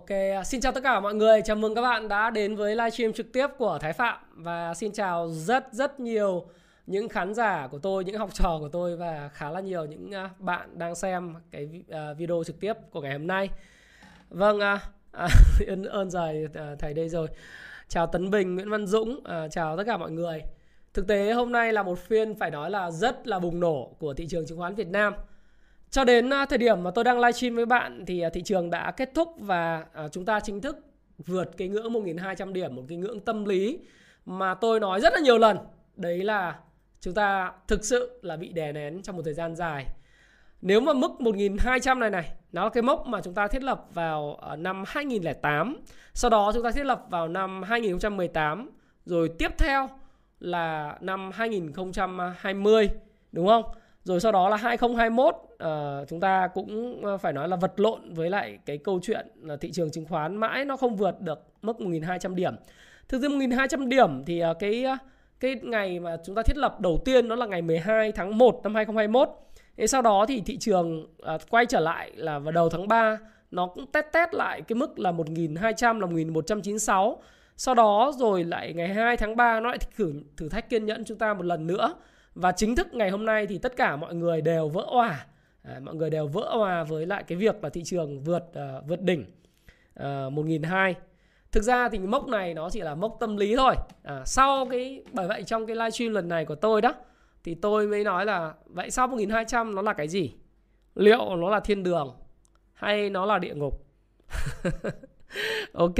Ok, à, xin chào tất cả mọi người. Chào mừng các bạn đã đến với livestream trực tiếp của Thái Phạm và xin chào rất rất nhiều những khán giả của tôi, những học trò của tôi và khá là nhiều những à, bạn đang xem cái à, video trực tiếp của ngày hôm nay. Vâng, à, à, ơn ơn dài thầy đây rồi. Chào Tấn Bình, Nguyễn Văn Dũng, à, chào tất cả mọi người. Thực tế hôm nay là một phiên phải nói là rất là bùng nổ của thị trường chứng khoán Việt Nam. Cho đến à, thời điểm mà tôi đang livestream với bạn thì à, thị trường đã kết thúc và à, chúng ta chính thức vượt cái ngưỡng 1.200 điểm, một cái ngưỡng tâm lý mà tôi nói rất là nhiều lần. Đấy là chúng ta thực sự là bị đè nén trong một thời gian dài. Nếu mà mức 1.200 này này, nó là cái mốc mà chúng ta thiết lập vào năm 2008, sau đó chúng ta thiết lập vào năm 2018, rồi tiếp theo là năm 2020, đúng không? Rồi sau đó là 2021 uh, ờ, chúng ta cũng ờ, phải nói là vật lộn với lại cái câu chuyện là thị trường chứng khoán mãi nó không vượt được mức 1.200 điểm. Thực ra 1.200 điểm thì uh, cái cái ngày mà chúng ta thiết lập đầu tiên đó là ngày 12 tháng 1 năm 2021. Thế sau đó thì thị trường uh, quay trở lại là vào đầu tháng 3 nó cũng test test lại cái mức là 1.200 là 1.196. Sau đó rồi lại ngày 2 tháng 3 nó lại thử thử thách kiên nhẫn chúng ta một lần nữa và chính thức ngày hôm nay thì tất cả mọi người đều vỡ òa. À, mọi người đều vỡ òa với lại cái việc là thị trường vượt uh, vượt đỉnh ờ, uh, 1.200 thực ra thì mốc này nó chỉ là mốc tâm lý thôi. À, sau cái bởi vậy trong cái livestream lần này của tôi đó thì tôi mới nói là vậy sau 1.200 nó là cái gì? Liệu nó là thiên đường hay nó là địa ngục? Ok.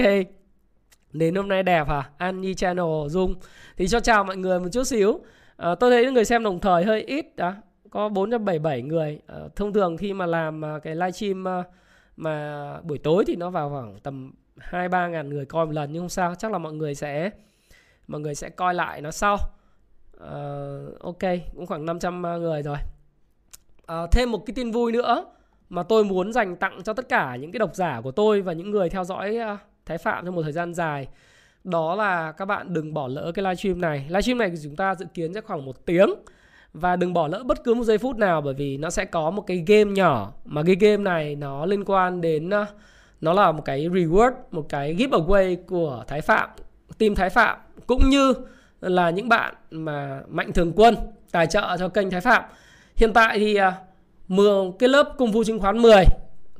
Đến hôm nay đẹp à An Nhi Channel Dung. Thì cho chào mọi người một chút xíu à, tôi thấy người xem đồng thời hơi ít đó có 477 người. À, thông thường khi mà làm ờ, cái livestream mà buổi tối thì nó vào khoảng tầm hai ba ngàn người coi một lần nhưng không sao chắc là mọi người sẽ mọi người sẽ coi lại nó sau. À, ok cũng khoảng 500 người rồi. À, thêm một cái tin vui nữa mà tôi muốn dành tặng cho tất cả những cái độc giả của tôi và những người theo dõi Thái Phạm trong một thời gian dài đó là các bạn đừng bỏ lỡ cái livestream này. Livestream này của chúng ta dự kiến sẽ khoảng một tiếng. Và đừng bỏ lỡ bất cứ một giây phút nào, bởi vì nó sẽ có một cái game nhỏ. Mà cái game này nó liên quan đến ờ, nó là một cái reward, một cái giveaway của Thái Phạm, team Thái Phạm, cũng như là những bạn mà mạnh thường quân tài trợ cho kênh Thái Phạm. Hiện tại thì ờ, mường cái lớp công vụ chứng khoán 10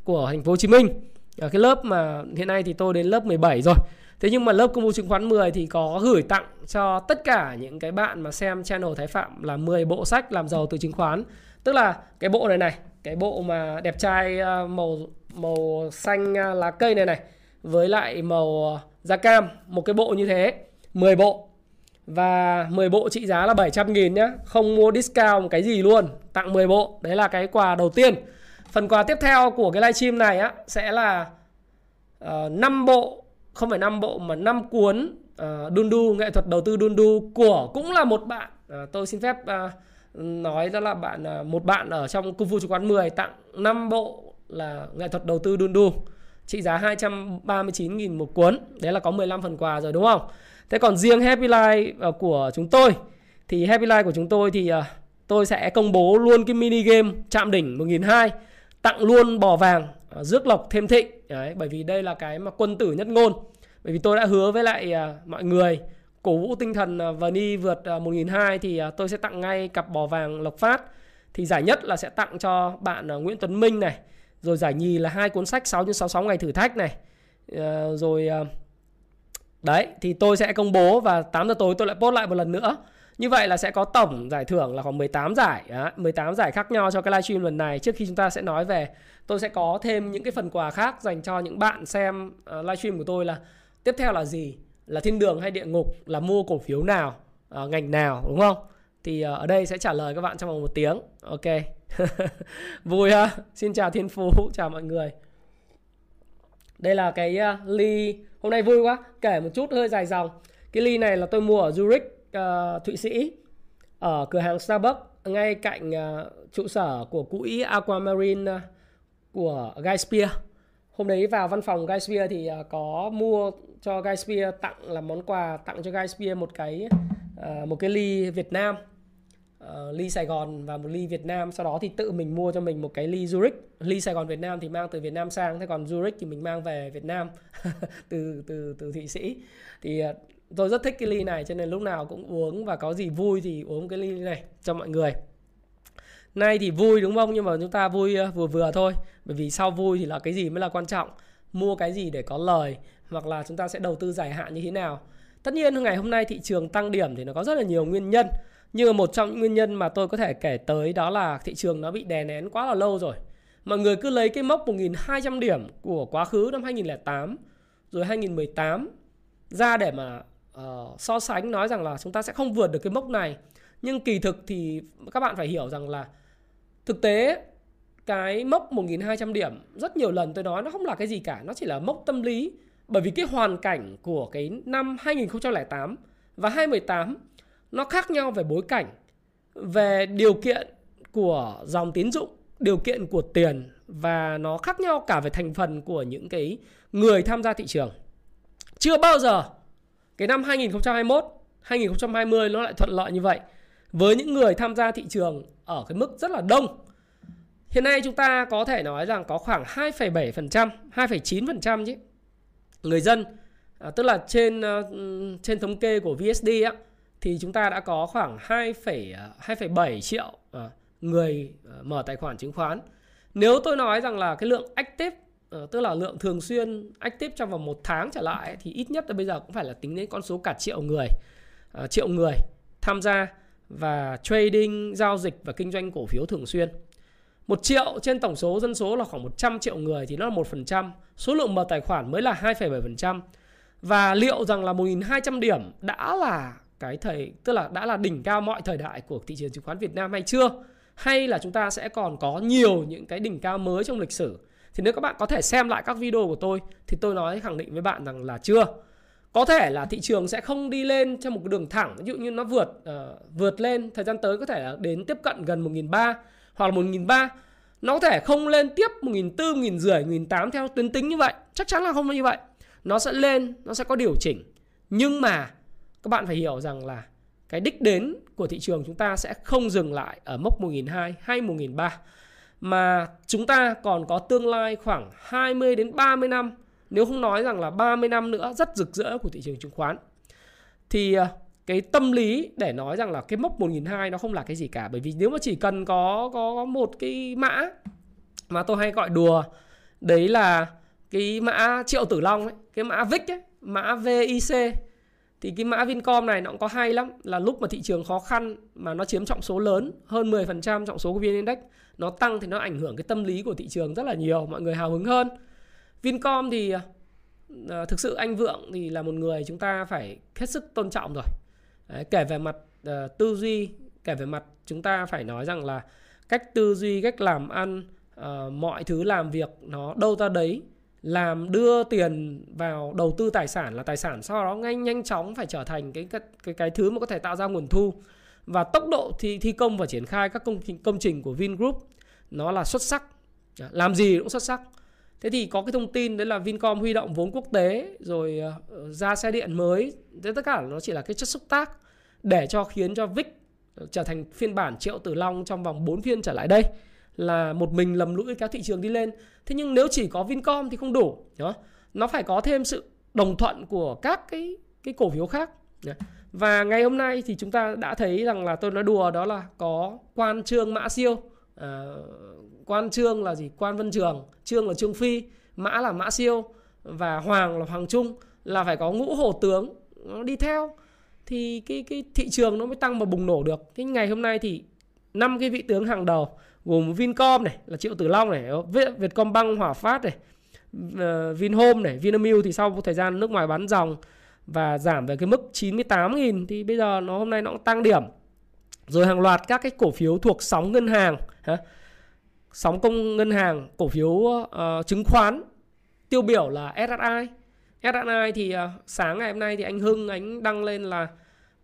của thành phố Hồ Chí Minh cái lớp mà hiện nay thì tôi đến lớp 17 rồi. Thế nhưng mà lớp công bố chứng khoán 10 thì có gửi tặng cho tất cả những cái bạn mà xem channel Thái Phạm là 10 bộ sách làm giàu từ chứng khoán. Tức là cái bộ này này, cái bộ mà đẹp trai ờ, màu màu xanh ờ, lá cây này này với lại màu ờ, da cam, một cái bộ như thế, 10 bộ. Và 10 bộ trị giá là 700 nghìn nhá, không mua discount một cái gì luôn, tặng 10 bộ. Đấy là cái quà đầu tiên. Phần quà tiếp theo của cái livestream này á sẽ là uh, 5 bộ không phải 5 bộ mà 5 cuốn ờ, uh, đun đu nghệ thuật đầu tư đun đu của cũng là một bạn. Uh, tôi xin phép uh, nói đó là bạn uh, một bạn ở trong cung phu chứng Quán 10 tặng 5 bộ là nghệ thuật đầu tư đun đu trị giá 239.000 một cuốn. Đấy là có 15 phần quà rồi đúng không? Thế còn riêng Happy Life uh, của chúng tôi thì Happy Life của chúng tôi thì uh, tôi sẽ công bố luôn cái mini game chạm đỉnh 1002 tặng luôn bò vàng. À, rước lộc thêm thịnh. Đấy bởi vì đây là cái mà quân tử nhất ngôn. Bởi vì tôi đã hứa với lại à, mọi người cổ vũ tinh thần à, và Vani vượt uh, 1.200 thì tôi sẽ tặng ngay cặp bò vàng Lộc Phát. Thì giải nhất là sẽ tặng cho bạn Nguyễn Tuấn Minh này rồi giải nhì là hai cuốn sách 6 x 66 ngày thử thách này. Ờ, rồi đấy thì tôi sẽ công bố và 8 giờ tối tôi lại post lại một lần nữa như vậy là sẽ có tổng giải thưởng là khoảng 18 giải đó, 18 giải khác nhau cho cái livestream lần này. Trước khi chúng ta sẽ nói về tôi sẽ có thêm những cái phần quà khác dành cho những bạn xem ờ, uh, livestream của tôi là tiếp theo là gì? Là thiên đường hay địa ngục? Là mua cổ phiếu nào? Uh, ngành nào? Đúng không? Thì uh, ở đây sẽ trả lời các bạn trong vòng một tiếng. Ok. Vui ha. Xin chào thiên phú. Chào mọi người. Đây là cái uh, ly. Hôm nay vui quá. Kể một chút hơi dài dòng. Cái ly này là tôi mua ở Zurich uh, Thụy Sĩ ở cửa hàng Starbucks ngay cạnh uh, trụ sở của quỹ Aquamarine uh, của Guy Spear hôm đấy vào văn phòng Guy Spear thì uh, có mua cho Guy Spear tặng là món quà tặng cho Guy Spear một cái uh, một cái ly Việt Nam uh, ly Sài Gòn và một ly Việt Nam. Sau đó thì tự mình mua cho mình một cái ly Zurich. Ly Sài Gòn Việt Nam thì mang từ Việt Nam sang thế còn Zurich thì mình mang về Việt Nam từ từ từ Thụy Sĩ. Thì uh, tôi rất thích cái ly này, cho nên lúc nào cũng uống và có gì vui thì uống cái ly này cho mọi người. Nay thì vui đúng không? Nhưng mà chúng ta vui ờ, vừa vừa thôi. Bởi vì sau vui thì là cái gì mới là quan trọng. Mua cái gì để có lời, hoặc là chúng ta sẽ đầu tư dài hạn như thế nào. Tất nhiên ngày hôm nay thị trường tăng điểm thì nó có rất là nhiều nguyên nhân. Nhưng mà một trong những nguyên nhân mà tôi có thể kể tới đó là thị trường nó bị đè nén quá là lâu rồi. Mọi người cứ lấy cái mốc 1.200 điểm của quá khứ năm 2008 rồi 2018 ra để mà uh, so sánh nói rằng là chúng ta sẽ không vượt được cái mốc này. Nhưng kỳ thực thì các bạn phải hiểu rằng là thực tế cái mốc 1.200 điểm rất nhiều lần tôi nói nó không là cái gì cả, nó chỉ là mốc tâm lý. Bởi vì cái hoàn cảnh của cái năm 2008 và 2018 nó khác nhau về bối cảnh về điều kiện của dòng tín dụng điều kiện của tiền và nó khác nhau cả về thành phần của những cái người tham gia thị trường chưa bao giờ cái năm 2021 2020 nó lại thuận lợi như vậy. Với những người tham gia thị trường ở cái mức rất là đông. Hiện nay chúng ta có thể nói rằng có khoảng 2,7% 2,9% chứ. Người dân à, tức là trên uh, trên thống kê của VSD á thì chúng ta đã có khoảng 2,7 à, triệu à, người à, mở tài khoản chứng khoán. Nếu tôi nói rằng là cái lượng active Ờ, tức là lượng thường xuyên active trong vòng một tháng trở lại thì ít nhất là bây giờ cũng phải là tính đến con số cả triệu người ờ, triệu người tham gia và trading giao dịch và kinh doanh cổ phiếu thường xuyên. Một triệu trên tổng số dân số là khoảng 100 triệu người thì nó là 1%, số lượng mở tài khoản mới là 2,7%. Và liệu rằng là 1.200 điểm đã là cái thời tức là đã là đỉnh cao mọi thời đại của thị trường chứng khoán Việt Nam hay chưa hay là chúng ta sẽ còn có nhiều những cái đỉnh cao mới trong lịch sử thì nếu các bạn có thể xem lại các video của tôi thì tôi nói khẳng định với bạn rằng là chưa. Có thể là thị trường sẽ không đi lên trong một cái đường thẳng ví dụ như nó vượt uh, vượt lên thời gian tới có thể là đến tiếp cận gần 1.300 hoặc là 1.300 nó có thể không lên tiếp 1.400, 1.500, 1.800 theo tuyến tính như vậy. Chắc chắn là không như vậy. Nó sẽ lên nó sẽ có điều chỉnh. Nhưng mà các bạn phải hiểu rằng là cái đích đến của thị trường chúng ta sẽ không dừng lại ở mốc 1.200 hay 1.300 mà chúng ta còn có tương lai khoảng 20 đến 30 năm nếu không nói rằng là 30 năm nữa rất rực rỡ của thị trường chứng khoán. Thì à, cái tâm lý để nói rằng là cái mốc 1.200 nó không là cái gì cả bởi vì nếu mà chỉ cần có có một cái mã mà tôi hay gọi đùa đấy là cái mã triệu tử long ấy, cái mã VIC ấy, mã VIC thì cái mã Vincom này nó cũng có hay lắm là lúc mà thị trường khó khăn mà nó chiếm trọng số lớn hơn 10% trọng số của VN Index nó tăng thì nó ảnh hưởng cái tâm lý của thị trường rất là nhiều mọi người hào hứng hơn. Vincom thì à, thực sự anh Vượng thì là một người chúng ta phải hết sức tôn trọng rồi. Đấy, kể về mặt à, tư duy kể về mặt chúng ta phải nói rằng là cách tư duy cách làm ăn à, mọi thứ làm việc nó đâu ra đấy làm đưa tiền vào đầu tư tài sản là tài sản sau đó ngay nhanh chóng phải trở thành cái cái cái, cái thứ mà có thể tạo ra nguồn thu. Và tốc độ thi thi công và triển khai các công công trình của Vingroup nó là xuất sắc. Làm gì cũng xuất sắc. Thế thì có cái thông tin đấy là Vincom huy động vốn quốc tế rồi ờ, ra xe điện mới. Thế tất cả nó chỉ là cái chất xúc tác để cho khiến cho Vic trở thành phiên bản triệu tử long trong vòng 4 phiên trở lại đây là một mình lầm lũi kéo thị trường đi lên. Thế nhưng nếu chỉ có Vincom thì không đủ đó nó phải có thêm sự đồng thuận của các cái cái cổ phiếu khác và ngày hôm nay thì chúng ta đã thấy rằng là tôi nói đùa đó là có quan trương mã siêu à, quan trương là gì? Quan vân trường trương là trương phi mã là mã siêu và hoàng là hoàng trung là phải có ngũ hổ tướng nó đi theo. Thì cái cái thị trường nó mới tăng và bùng nổ được. Cái ngày hôm nay thì năm cái vị tướng hàng đầu gồm Vincom này là Triệu Tử Long này, Vietcombank, Hòa Phát này, ờ, Vinhome này, Vinamilk thì sau một thời gian nước ngoài bán dòng và giảm về cái mức 98.000 thì bây giờ nó hôm nay nó cũng tăng điểm. Rồi hàng loạt các cái cổ phiếu thuộc sóng ngân hàng hả? sóng công ngân hàng cổ phiếu uh, chứng khoán tiêu biểu là SSI SSI thì uh, sáng ngày hôm nay thì anh Hưng anh đăng lên là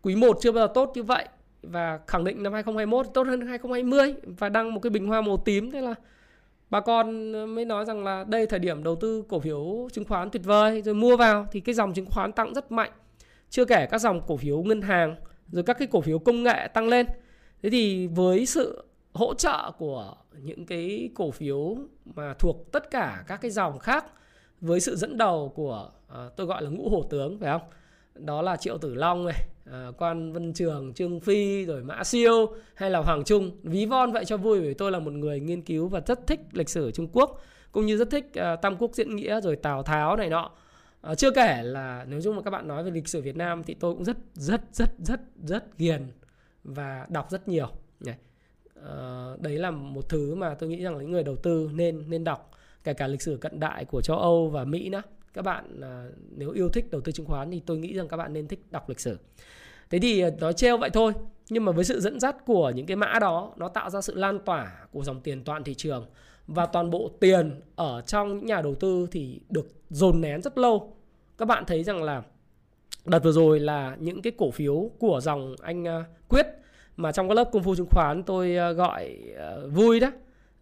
quý 1 chưa bao giờ tốt như vậy và khẳng định năm 2021 tốt hơn 2020 và đăng một cái bình hoa màu tím. Thế là bà con mới nói rằng là đây thời điểm đầu tư cổ phiếu chứng khoán tuyệt vời. Rồi mua vào thì cái dòng chứng khoán tăng rất mạnh. Chưa kể các dòng cổ phiếu ngân hàng, rồi các cái cổ phiếu công nghệ tăng lên. Thế thì với sự hỗ trợ của những cái cổ phiếu mà thuộc tất cả các cái dòng khác, với sự dẫn đầu của ờ, tôi gọi là ngũ hổ tướng, phải không? Đó là triệu tử long này à, quan vân trường trương phi rồi mã siêu hay là hoàng trung. Ví von vậy cho vui bởi tôi là một người nghiên cứu và rất thích lịch sử trung quốc cũng như rất thích uh, tam quốc diễn nghĩa rồi tào tháo này nọ. À, chưa kể là nếu chung mà các bạn nói về lịch sử việt nam thì tôi cũng rất rất rất rất rất ghiền và đọc rất nhiều. Này À, đấy là một thứ mà tôi nghĩ rằng những người đầu tư nên nên đọc kể cả lịch sử cận đại của châu Âu và Mỹ nữa các bạn à, nếu yêu thích đầu tư chứng khoán thì tôi nghĩ rằng các bạn nên thích đọc lịch sử. Thế thì à, nói trêu vậy thôi, nhưng mà với sự dẫn dắt của những cái mã đó, nó tạo ra sự lan tỏa của dòng tiền toàn thị trường và toàn bộ tiền ở trong những nhà đầu tư thì được dồn nén rất lâu. Các bạn thấy rằng là đợt vừa rồi là những cái cổ phiếu của dòng anh à, Quyết mà trong các lớp công phu chứng khoán tôi gọi vui đó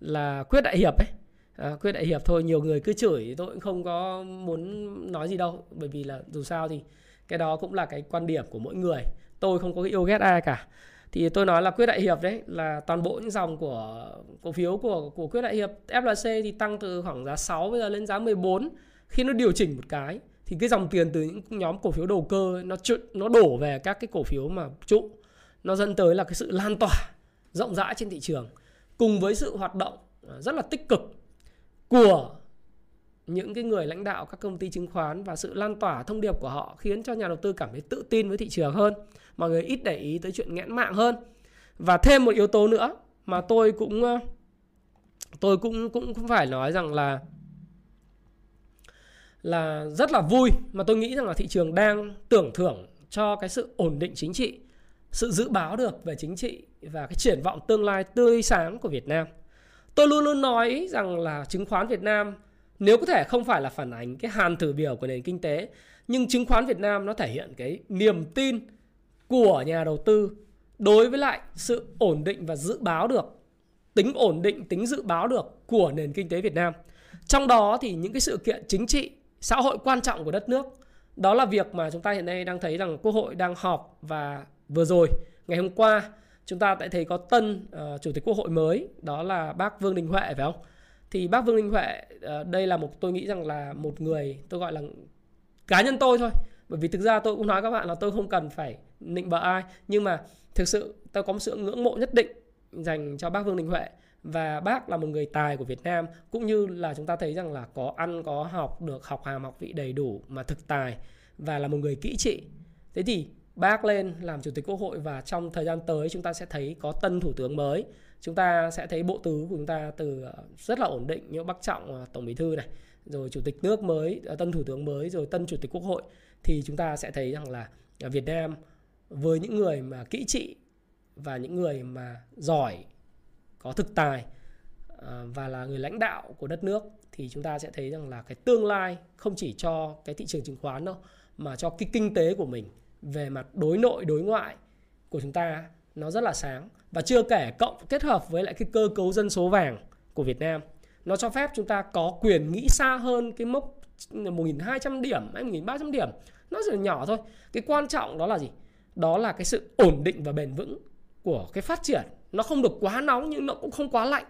là Quyết Đại Hiệp ấy. Ờ, à, Quyết Đại Hiệp thôi nhiều người cứ chửi tôi cũng không có muốn nói gì đâu. Bởi vì là dù sao thì cái đó cũng là cái quan điểm của mỗi người. Tôi không có cái yêu ghét ai cả. Thì tôi nói là Quyết Đại Hiệp đấy là toàn bộ những dòng của cổ phiếu của của Quyết Đại Hiệp FLC thì tăng từ khoảng giá 6 bây giờ lên giá 14 khi nó điều chỉnh một cái thì cái dòng tiền từ những nhóm cổ phiếu đầu cơ nó nó đổ về các cái cổ phiếu mà trụ. Nó dẫn tới là cái sự lan tỏa rộng rãi trên thị trường cùng với sự hoạt động ờ, rất là tích cực của những cái người lãnh đạo các công ty chứng khoán và sự lan tỏa thông điệp của họ khiến cho nhà đầu tư cảm thấy tự tin với thị trường hơn, mọi người ít để ý tới chuyện nghẽn mạng hơn. Và thêm một yếu tố nữa mà tôi cũng ờ, tôi cũng cũng cũng phải nói rằng là là rất là vui mà tôi nghĩ rằng là thị trường đang tưởng thưởng cho cái sự ổn định chính trị, sự dự báo được về chính trị và cái triển vọng tương lai tươi sáng của Việt Nam. Tôi luôn luôn nói rằng là chứng khoán Việt Nam nếu có thể không phải là phản ánh cái hàn thử biểu của nền kinh tế nhưng chứng khoán Việt Nam nó thể hiện cái niềm tin của nhà đầu tư đối với lại sự ổn định và dự báo được tính ổn định, tính dự báo được của nền kinh tế Việt Nam. Trong đó thì những cái sự kiện chính trị, xã hội quan trọng của đất nước đó là việc mà chúng ta hiện nay đang thấy rằng Quốc hội đang họp và vừa rồi ngày hôm qua chúng ta lại thấy có tân uh, chủ tịch quốc hội mới đó là bác Vương Đình Huệ phải không? Thì bác Vương Đình Huệ uh, đây là một tôi nghĩ rằng là một người tôi gọi là cá nhân tôi thôi. Bởi vì thực ra tôi cũng nói các bạn là tôi không cần phải nịnh bợ ai. Nhưng mà thực sự tôi có một sự ngưỡng mộ nhất định dành cho bác Vương Đình Huệ. Và bác là một người tài của Việt Nam cũng như là chúng ta thấy rằng là có ăn có học được học hàm học vị đầy đủ mà thực tài và là một người kỹ trị. Thế thì bác lên làm chủ tịch quốc hội và trong thời gian tới chúng ta sẽ thấy có tân thủ tướng mới. Chúng ta sẽ thấy bộ tứ của chúng ta từ ờ, rất là ổn định, như bác trọng ờ, tổng bí thư này, rồi chủ tịch nước mới ờ, tân thủ tướng mới, rồi tân chủ tịch quốc hội, thì chúng ta sẽ thấy rằng là việt nam với những người mà kỹ trị và những người mà giỏi, có thực tài và là người lãnh đạo của đất nước, thì chúng ta sẽ thấy rằng là cái tương lai không chỉ cho cái thị trường chứng khoán đâu, mà cho cái kinh tế của mình về mặt đối nội đối ngoại của chúng ta nó rất là sáng và chưa kể cộng kết hợp với lại cái cơ cấu dân số vàng của Việt Nam. Nó cho phép chúng ta có quyền nghĩ xa hơn cái mốc 1.200 điểm hay 1.300 điểm. Nó rất là nhỏ thôi. Cái quan trọng đó là gì? Đó là cái sự ổn định và bền vững của cái phát triển. Nó không được quá nóng nhưng nó cũng không quá lạnh.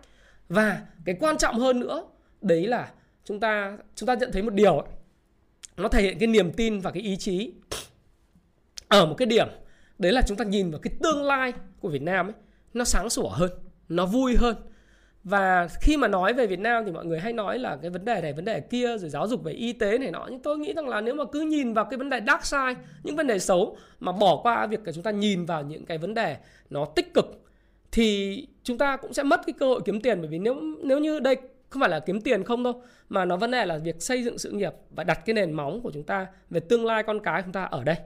Và cái quan trọng hơn nữa đấy là chúng ta chúng ta nhận thấy một điều ấy, nó thể hiện cái niềm tin và cái ý chí ở một cái điểm, đấy là chúng ta nhìn vào cái tương lai của Việt Nam ấy, nó sáng sủa hơn, nó vui hơn. Và khi mà nói về Việt Nam thì mọi người hay nói là cái vấn đề này, vấn đề kia, rồi giáo dục về y tế này nọ. Nhưng tôi nghĩ rằng là nếu mà cứ nhìn vào cái vấn đề dark side, những vấn đề xấu, mà bỏ qua việc là chúng ta nhìn vào những cái vấn đề nó tích cực, thì chúng ta cũng sẽ mất cái cơ hội kiếm tiền. Bởi vì nếu nếu như đây không phải là kiếm tiền không đâu, mà nó vấn đề là việc xây dựng sự nghiệp và đặt cái nền móng của chúng ta về tương lai con cái chúng ta ở đây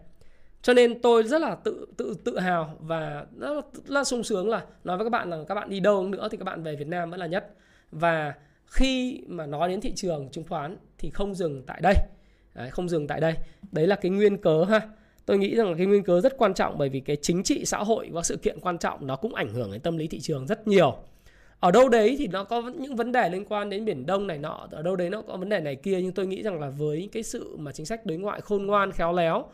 cho nên tôi rất là tự tự tự hào và rất là, rất là sung sướng là nói với các bạn là các bạn đi đâu nữa thì các bạn về Việt Nam vẫn là nhất. Và khi mà nói đến thị trường chứng khoán thì không dừng tại đây. Đấy, không dừng tại đây. Đấy là cái nguyên cớ ha. Tôi nghĩ rằng là cái nguyên cớ rất quan trọng bởi vì cái chính trị xã hội và sự kiện quan trọng nó cũng ảnh hưởng đến tâm lý thị trường rất nhiều. Ở đâu đấy thì nó có những vấn đề liên quan đến biển đông này nọ ở đâu đấy nó có vấn đề này kia nhưng tôi nghĩ rằng là với cái sự mà chính sách đối ngoại khôn ngoan khéo léo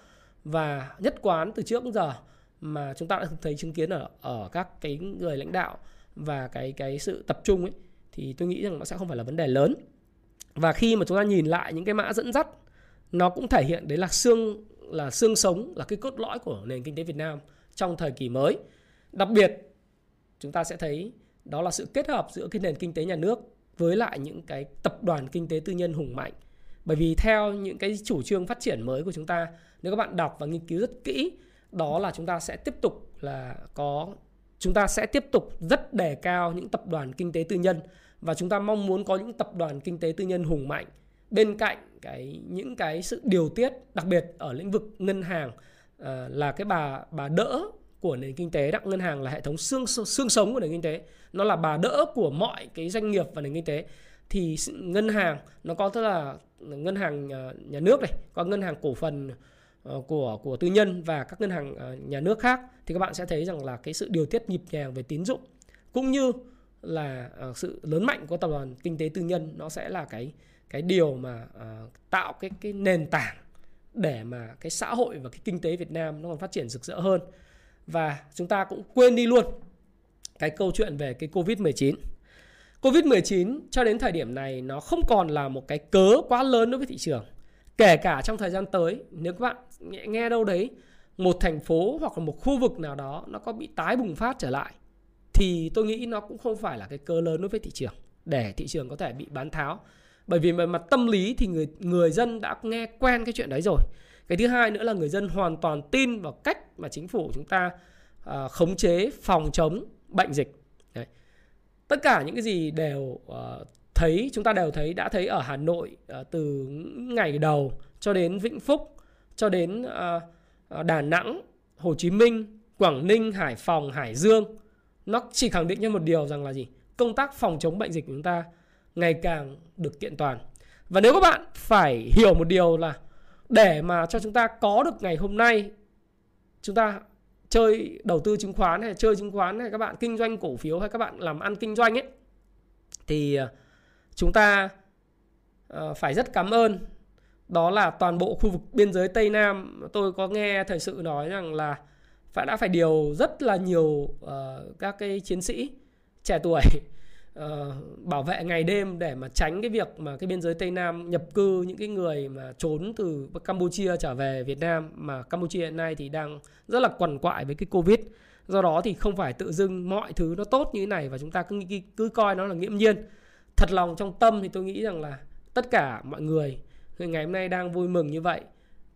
và nhất quán từ trước đến giờ mà chúng ta đã thấy chứng kiến ở ở các cái người lãnh đạo và cái cái sự tập trung ấy, thì tôi nghĩ rằng nó sẽ không phải là vấn đề lớn. Và khi mà chúng ta nhìn lại những cái mã dẫn dắt, nó cũng thể hiện đấy là xương là xương sống, là cái cốt lõi của nền kinh tế Việt Nam trong thời kỳ mới. Đặc biệt, chúng ta sẽ thấy đó là sự kết hợp giữa cái nền kinh tế nhà nước với lại những cái tập đoàn kinh tế tư nhân hùng mạnh. Bởi vì theo những cái chủ trương phát triển mới của chúng ta nếu các bạn đọc và nghiên cứu rất kỹ đó là chúng ta sẽ tiếp tục là có chúng ta sẽ tiếp tục rất đề cao những tập đoàn kinh tế tư nhân và chúng ta mong muốn có những tập đoàn kinh tế tư nhân hùng mạnh. Bên cạnh cái những cái sự điều tiết đặc biệt ở lĩnh vực ngân hàng uh, là cái bà bà đỡ của nền kinh tế đó ngân hàng là hệ thống xương xương sống của nền kinh tế. Nó là bà đỡ của mọi cái doanh nghiệp và nền kinh tế. Thì ngân hàng nó có tức là ngân hàng ờ, nhà nước này có ngân hàng cổ phần Ờ, của của tư nhân và các ngân hàng ờ, nhà nước khác, thì các bạn sẽ thấy rằng là cái sự điều tiết nhịp nhàng về tín dụng, cũng như là ờ, sự lớn mạnh của tập đoàn kinh tế tư nhân nó sẽ là cái cái điều mà tạo cái cái nền tảng để mà cái xã hội và cái kinh tế Việt Nam nó còn phát triển rực rỡ hơn và chúng ta cũng quên đi luôn cái câu chuyện về cái Covid-19. Covid-19 cho đến thời điểm này nó không còn là một cái cớ quá lớn đối với thị trường. Kể cả trong thời gian tới, nếu các bạn nghe, nghe đâu đấy một thành phố hoặc là một khu vực nào đó nó có bị tái bùng phát trở lại thì tôi nghĩ nó cũng không phải là cái cơ lớn đối với thị trường để thị trường có thể bị bán tháo. Bởi vì về mặt tâm lý thì người người dân đã nghe quen cái chuyện đấy rồi cái thứ hai nữa là người dân hoàn toàn tin vào cách mà chính phủ chúng ta uh, khống chế phòng chống bệnh dịch Đấy. tất cả những cái gì đều uh, thấy, chúng ta đều thấy, đã thấy ở Hà Nội ờ, từ ngày đầu cho đến Vĩnh Phúc, cho đến ờ, ờ, Đà Nẵng, Hồ Chí Minh, Quảng Ninh, Hải Phòng, Hải Dương. Nó chỉ khẳng định cho một điều rằng là gì? Công tác phòng chống bệnh dịch của chúng ta ngày càng được kiện toàn. Và nếu các bạn phải hiểu một điều là để mà cho chúng ta có được ngày hôm nay, chúng ta chơi đầu tư chứng khoán hay chơi chứng khoán hay các bạn kinh doanh cổ phiếu hay các bạn làm ăn kinh doanh ấy, thì chúng ta ờ, phải rất cảm ơn đó là toàn bộ khu vực biên giới Tây Nam tôi có nghe thời sự nói rằng là phải đã phải điều rất là nhiều uh, các cái chiến sĩ trẻ tuổi uh, bảo vệ ngày đêm để mà tránh cái việc mà cái biên giới Tây Nam nhập cư những cái người mà trốn từ Campuchia trở về Việt Nam mà Campuchia hiện nay thì đang rất là quằn quại với cái Covid. Do đó thì không phải tự dưng mọi thứ nó tốt như thế này và chúng ta cứ cứ coi nó là nghiễm nhiên. Thật lòng trong tâm thì tôi nghĩ rằng là tất cả mọi người ngày hôm nay đang vui mừng như vậy.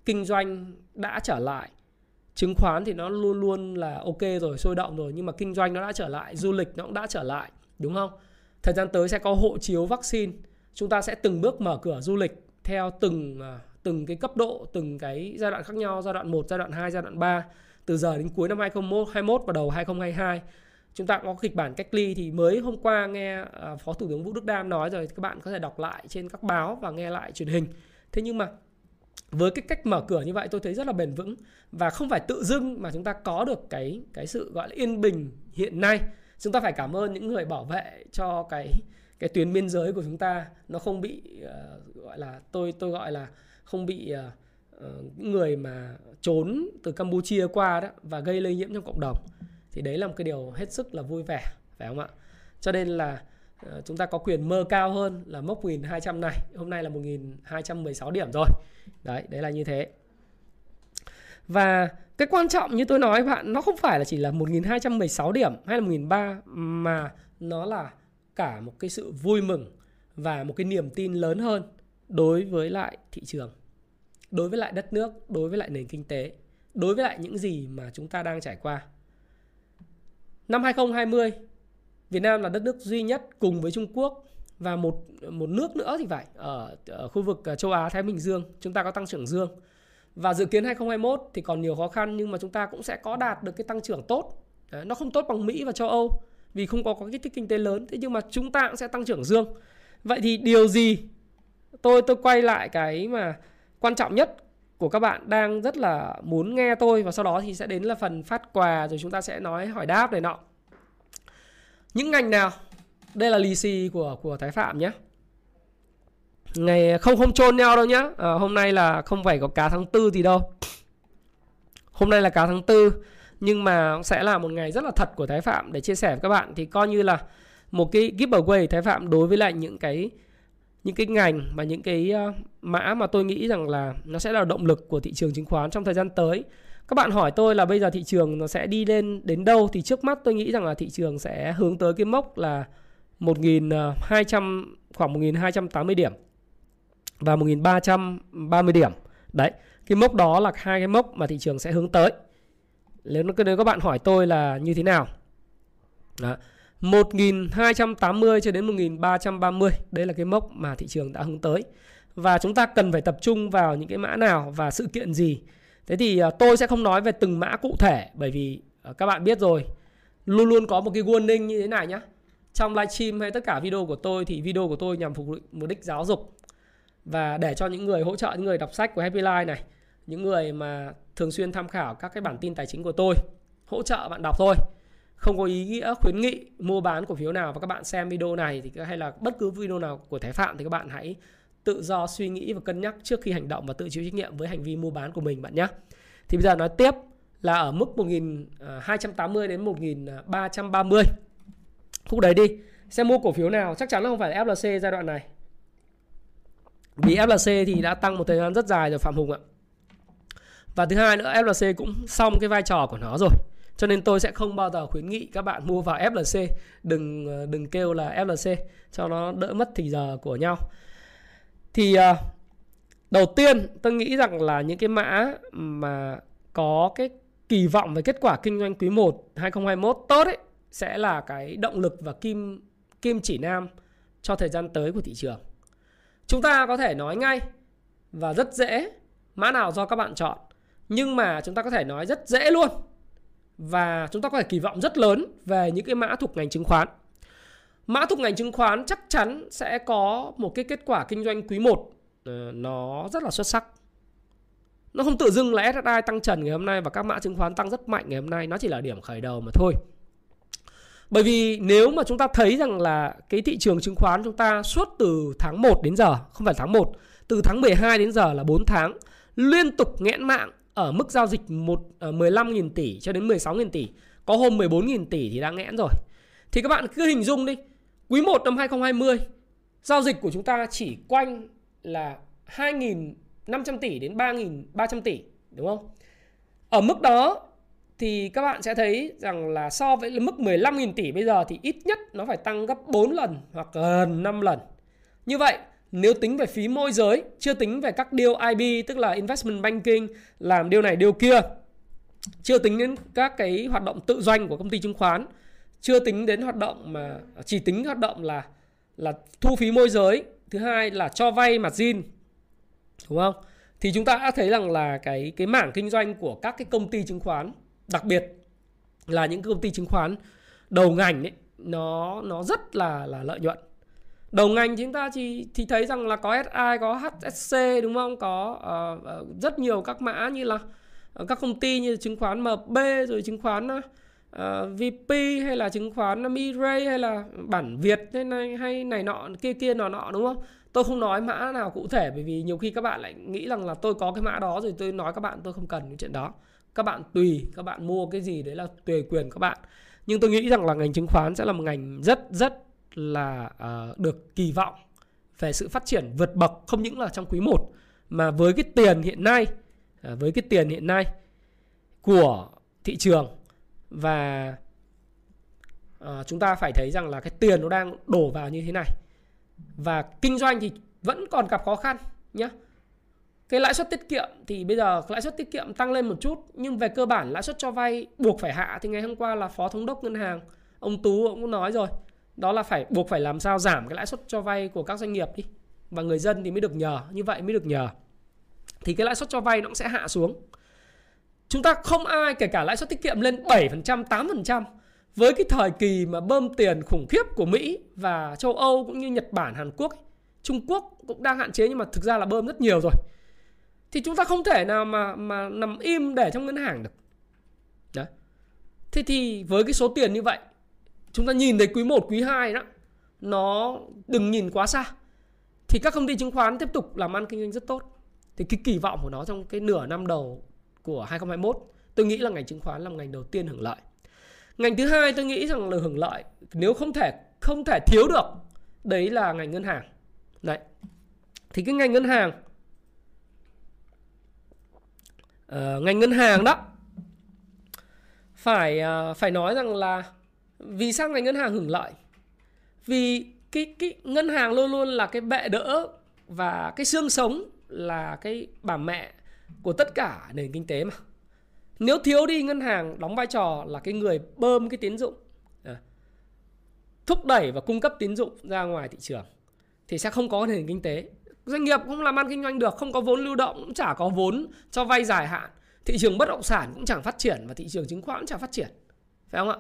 Kinh doanh đã trở lại. Chứng khoán thì nó luôn luôn là ok rồi, sôi động rồi nhưng mà kinh doanh nó đã trở lại, du lịch nó cũng đã trở lại, đúng không? Thời gian tới sẽ có hộ chiếu vaccine. Chúng ta sẽ từng bước mở cửa du lịch theo từng à, từng cái cấp độ, từng cái giai đoạn khác nhau, giai đoạn 1, giai đoạn 2, giai đoạn 3 từ giờ đến cuối năm 2021 và đầu 2022. Chúng ta có kịch bản cách ly thì mới hôm qua nghe à, Phó Thủ tướng Vũ Đức Đam nói rồi các bạn có thể đọc lại trên các báo và nghe lại truyền hình. Thế nhưng mà với cái cách mở cửa như vậy tôi thấy rất là bền vững và không phải tự dưng mà chúng ta có được cái cái sự gọi là yên bình hiện nay. Chúng ta phải cảm ơn những người bảo vệ cho cái cái tuyến biên giới của chúng ta. Nó không bị uh, gọi là tôi tôi gọi là không bị uh, uh, người mà trốn từ Campuchia qua đó và gây lây nhiễm trong cộng đồng thì đấy là một cái điều hết sức là vui vẻ phải không ạ? Cho nên là ờ, chúng ta có quyền mơ cao hơn là mốc 1200 này. Hôm nay là 1216 điểm rồi. Đấy đấy là như thế. Và cái quan trọng như tôi nói bạn nó không phải là chỉ là 1216 điểm hay là 1003 mà nó là cả một cái sự vui mừng và một cái niềm tin lớn hơn đối với lại thị trường, đối với lại đất nước, đối với lại nền kinh tế, đối với lại những gì mà chúng ta đang trải qua. Năm 2020, Việt Nam là đất nước duy nhất cùng với Trung Quốc và một một nước nữa thì phải ở, ở khu vực ờ, châu Á Thái Bình Dương chúng ta có tăng trưởng dương và dự kiến 2021 thì còn nhiều khó khăn nhưng mà chúng ta cũng sẽ có đạt được cái tăng trưởng tốt. Đấy, nó không tốt bằng Mỹ và châu Âu. vì không có, có kích thích kinh tế lớn thế nhưng mà chúng ta cũng sẽ tăng trưởng dương vậy thì điều gì tôi tôi quay lại cái mà quan trọng nhất của các bạn đang rất là muốn nghe tôi và sau đó thì sẽ đến là phần phát quà rồi chúng ta sẽ nói hỏi đáp này nọ. Những ngành nào? Đây là lì xì của của Thái Phạm nhé. Ngày không không chôn nhau đâu nhá. À, hôm nay là không phải có cá tháng tư gì đâu. Hôm nay là cá tháng tư nhưng mà sẽ là một ngày rất là thật của Thái Phạm để chia sẻ với các bạn. Thì coi như là một cái giveaway Thái Phạm đối với lại những cái những cái ngành và những cái ờ, mã mà tôi nghĩ rằng là nó sẽ là động lực của thị trường chứng khoán trong thời gian tới. Các bạn hỏi tôi là bây giờ thị trường nó sẽ đi lên đến đâu thì trước mắt tôi nghĩ rằng là thị trường sẽ hướng tới cái mốc là 1200 ờ, khoảng 1280 điểm và 1330 điểm. Đấy, cái mốc đó là hai cái mốc mà thị trường sẽ hướng tới. Nếu nếu các bạn hỏi tôi là như thế nào? Đó. 1280 cho đến 1330 Đây là cái mốc mà thị trường đã hướng tới. Và chúng ta cần phải tập trung vào những cái mã nào và sự kiện gì. Thế thì à, tôi sẽ không nói về từng mã cụ thể Bởi vì à, các bạn biết rồi. Luôn luôn có một cái warning như thế này nhé Trong livestream hay tất cả video của tôi Thì video của tôi nhằm phục vụ mục đích giáo dục. Và để cho những người hỗ trợ, Những người đọc sách của Happy Life này, Những người mà thường xuyên tham khảo các cái bản tin tài chính của tôi, Hỗ trợ bạn đọc thôi không có ý nghĩa khuyến nghị mua bán cổ phiếu nào và các bạn xem video này thì hay là bất cứ video nào của Thái Phạm thì các bạn hãy tự do suy nghĩ và cân nhắc trước khi hành động và tự chịu trách nhiệm với hành vi mua bán của mình bạn nhé. Thì bây giờ nói tiếp là ở mức 1280 à, đến 1330. À, Khúc đấy đi. Xem mua cổ phiếu nào, chắc chắn là không phải là FLC giai đoạn này. Vì FLC thì đã tăng một thời gian rất dài rồi Phạm Hùng ạ. Và thứ hai nữa FLC cũng xong cái vai trò của nó rồi. Cho nên tôi sẽ không bao giờ khuyến nghị các bạn mua vào FLC, đừng ờ, đừng kêu là FLC cho nó đỡ mất thì giờ của nhau. Thì uh, đầu tiên tôi nghĩ rằng là những cái mã mà có cái kỳ vọng về kết quả kinh doanh quý 1 2021 tốt ấy sẽ là cái động lực và kim kim chỉ nam cho thời gian tới của thị trường. Chúng ta có thể nói ngay và rất dễ mã nào do các bạn chọn. Nhưng mà chúng ta có thể nói rất dễ luôn và chúng ta có thể kỳ vọng rất lớn về những cái mã thuộc ngành chứng khoán. Mã thuộc ngành chứng khoán chắc chắn sẽ có một cái kết quả kinh doanh quý 1 ờ, nó rất là xuất sắc. Nó không tự dưng là SSI tăng trần ngày hôm nay và các mã chứng khoán tăng rất mạnh ngày hôm nay, nó chỉ là điểm khởi đầu mà thôi. Bởi vì nếu mà chúng ta thấy rằng là cái thị trường chứng khoán chúng ta suốt từ tháng 1 đến giờ, không phải tháng 1, từ tháng 12 đến giờ là 4 tháng liên tục nghẽn mạng ở mức giao dịch một ờ, uh, 15.000 tỷ cho đến 16.000 tỷ. Có hôm 14.000 tỷ thì đã nghẽn rồi. Thì các bạn cứ hình dung đi. Quý 1 năm 2020 giao dịch của chúng ta chỉ quanh là 2.500 tỷ đến 3.300 tỷ đúng không? Ở mức đó thì các bạn sẽ thấy rằng là so với mức 15.000 tỷ bây giờ thì ít nhất nó phải tăng gấp 4 lần hoặc gần 5 lần. Như vậy nếu tính về phí môi giới, chưa tính về các deal IB tức là investment banking làm điều này điều kia, chưa tính đến các cái hoạt động tự doanh của công ty chứng khoán, chưa tính đến hoạt động mà chỉ tính hoạt động là là thu phí môi giới, thứ hai là cho vay margin. Đúng không? Thì chúng ta đã thấy rằng là cái cái mảng kinh doanh của các cái công ty chứng khoán, đặc biệt là những công ty chứng khoán đầu ngành ấy, nó nó rất là là lợi nhuận đầu ngành chúng ta thì thì thấy rằng là có SI có HSC đúng không? Có uh, rất nhiều các mã như là ờ, các công ty như chứng khoán MB rồi chứng khoán uh, VP hay là chứng khoán Mirai hay là bản Việt thế này hay này nọ kia kia nọ nọ đúng không? Tôi không nói mã nào cụ thể bởi vì nhiều khi các bạn lại nghĩ rằng là tôi có cái mã đó rồi tôi nói các bạn tôi không cần cái chuyện đó. Các bạn tùy các bạn mua cái gì đấy là tùy quyền các bạn. Nhưng tôi nghĩ rằng là ngành chứng khoán sẽ là một ngành rất rất là uh, được kỳ vọng về sự phát triển vượt bậc không những là trong quý 1 mà với cái tiền hiện nay uh, với cái tiền hiện nay của thị trường. Và uh, chúng ta phải thấy rằng là cái tiền nó đang đổ vào như thế này. Và kinh doanh thì vẫn còn gặp khó khăn nhé cái lãi suất tiết kiệm thì bây giờ lãi suất tiết kiệm tăng lên một chút nhưng về cơ bản lãi suất cho vay buộc phải hạ. Thì ngày hôm qua là phó thống đốc ngân hàng ông tú cũng nói rồi đó là phải buộc phải làm sao giảm cái lãi suất cho vay của các doanh nghiệp đi và người dân thì mới được nhờ như vậy mới được nhờ thì cái lãi suất cho vay nó cũng sẽ hạ xuống chúng ta không ai kể cả lãi suất tiết kiệm lên 7% 8% với cái thời kỳ mà bơm tiền khủng khiếp của Mỹ và châu Âu cũng như Nhật Bản, Hàn Quốc, Trung Quốc cũng đang hạn chế nhưng mà thực ra là bơm rất nhiều rồi. Thì chúng ta không thể nào mà mà nằm im để trong ngân hàng được. Đấy. Thế thì với cái số tiền như vậy, chúng ta nhìn thấy quý 1, quý 2 đó, nó đừng nhìn quá xa. Thì các công ty chứng khoán tiếp tục làm ăn kinh doanh rất tốt. Thì cái kỳ vọng của nó trong cái nửa năm đầu của 2021, tôi nghĩ là ngành chứng khoán là ngành đầu tiên hưởng lợi. Ngành thứ hai tôi nghĩ rằng là hưởng lợi nếu không thể không thể thiếu được đấy là ngành ngân hàng. Đấy. Thì cái ngành ngân hàng uh, ngành ngân hàng đó phải uh, phải nói rằng là vì sao ngành ngân hàng hưởng lợi? Vì cái cái ngân hàng luôn luôn là cái bệ đỡ và cái xương sống là cái bà mẹ của tất cả nền kinh tế mà. Nếu thiếu đi ngân hàng đóng vai trò là cái người bơm cái tín dụng à, thúc đẩy và cung cấp tín dụng ra ngoài thị trường thì sẽ không có nền kinh tế. Doanh nghiệp không làm ăn kinh doanh được, không có vốn lưu động cũng chả có vốn cho vay dài hạn. Thị trường bất động sản cũng chẳng phát triển và thị trường chứng khoán cũng chẳng phát triển. Phải không ạ?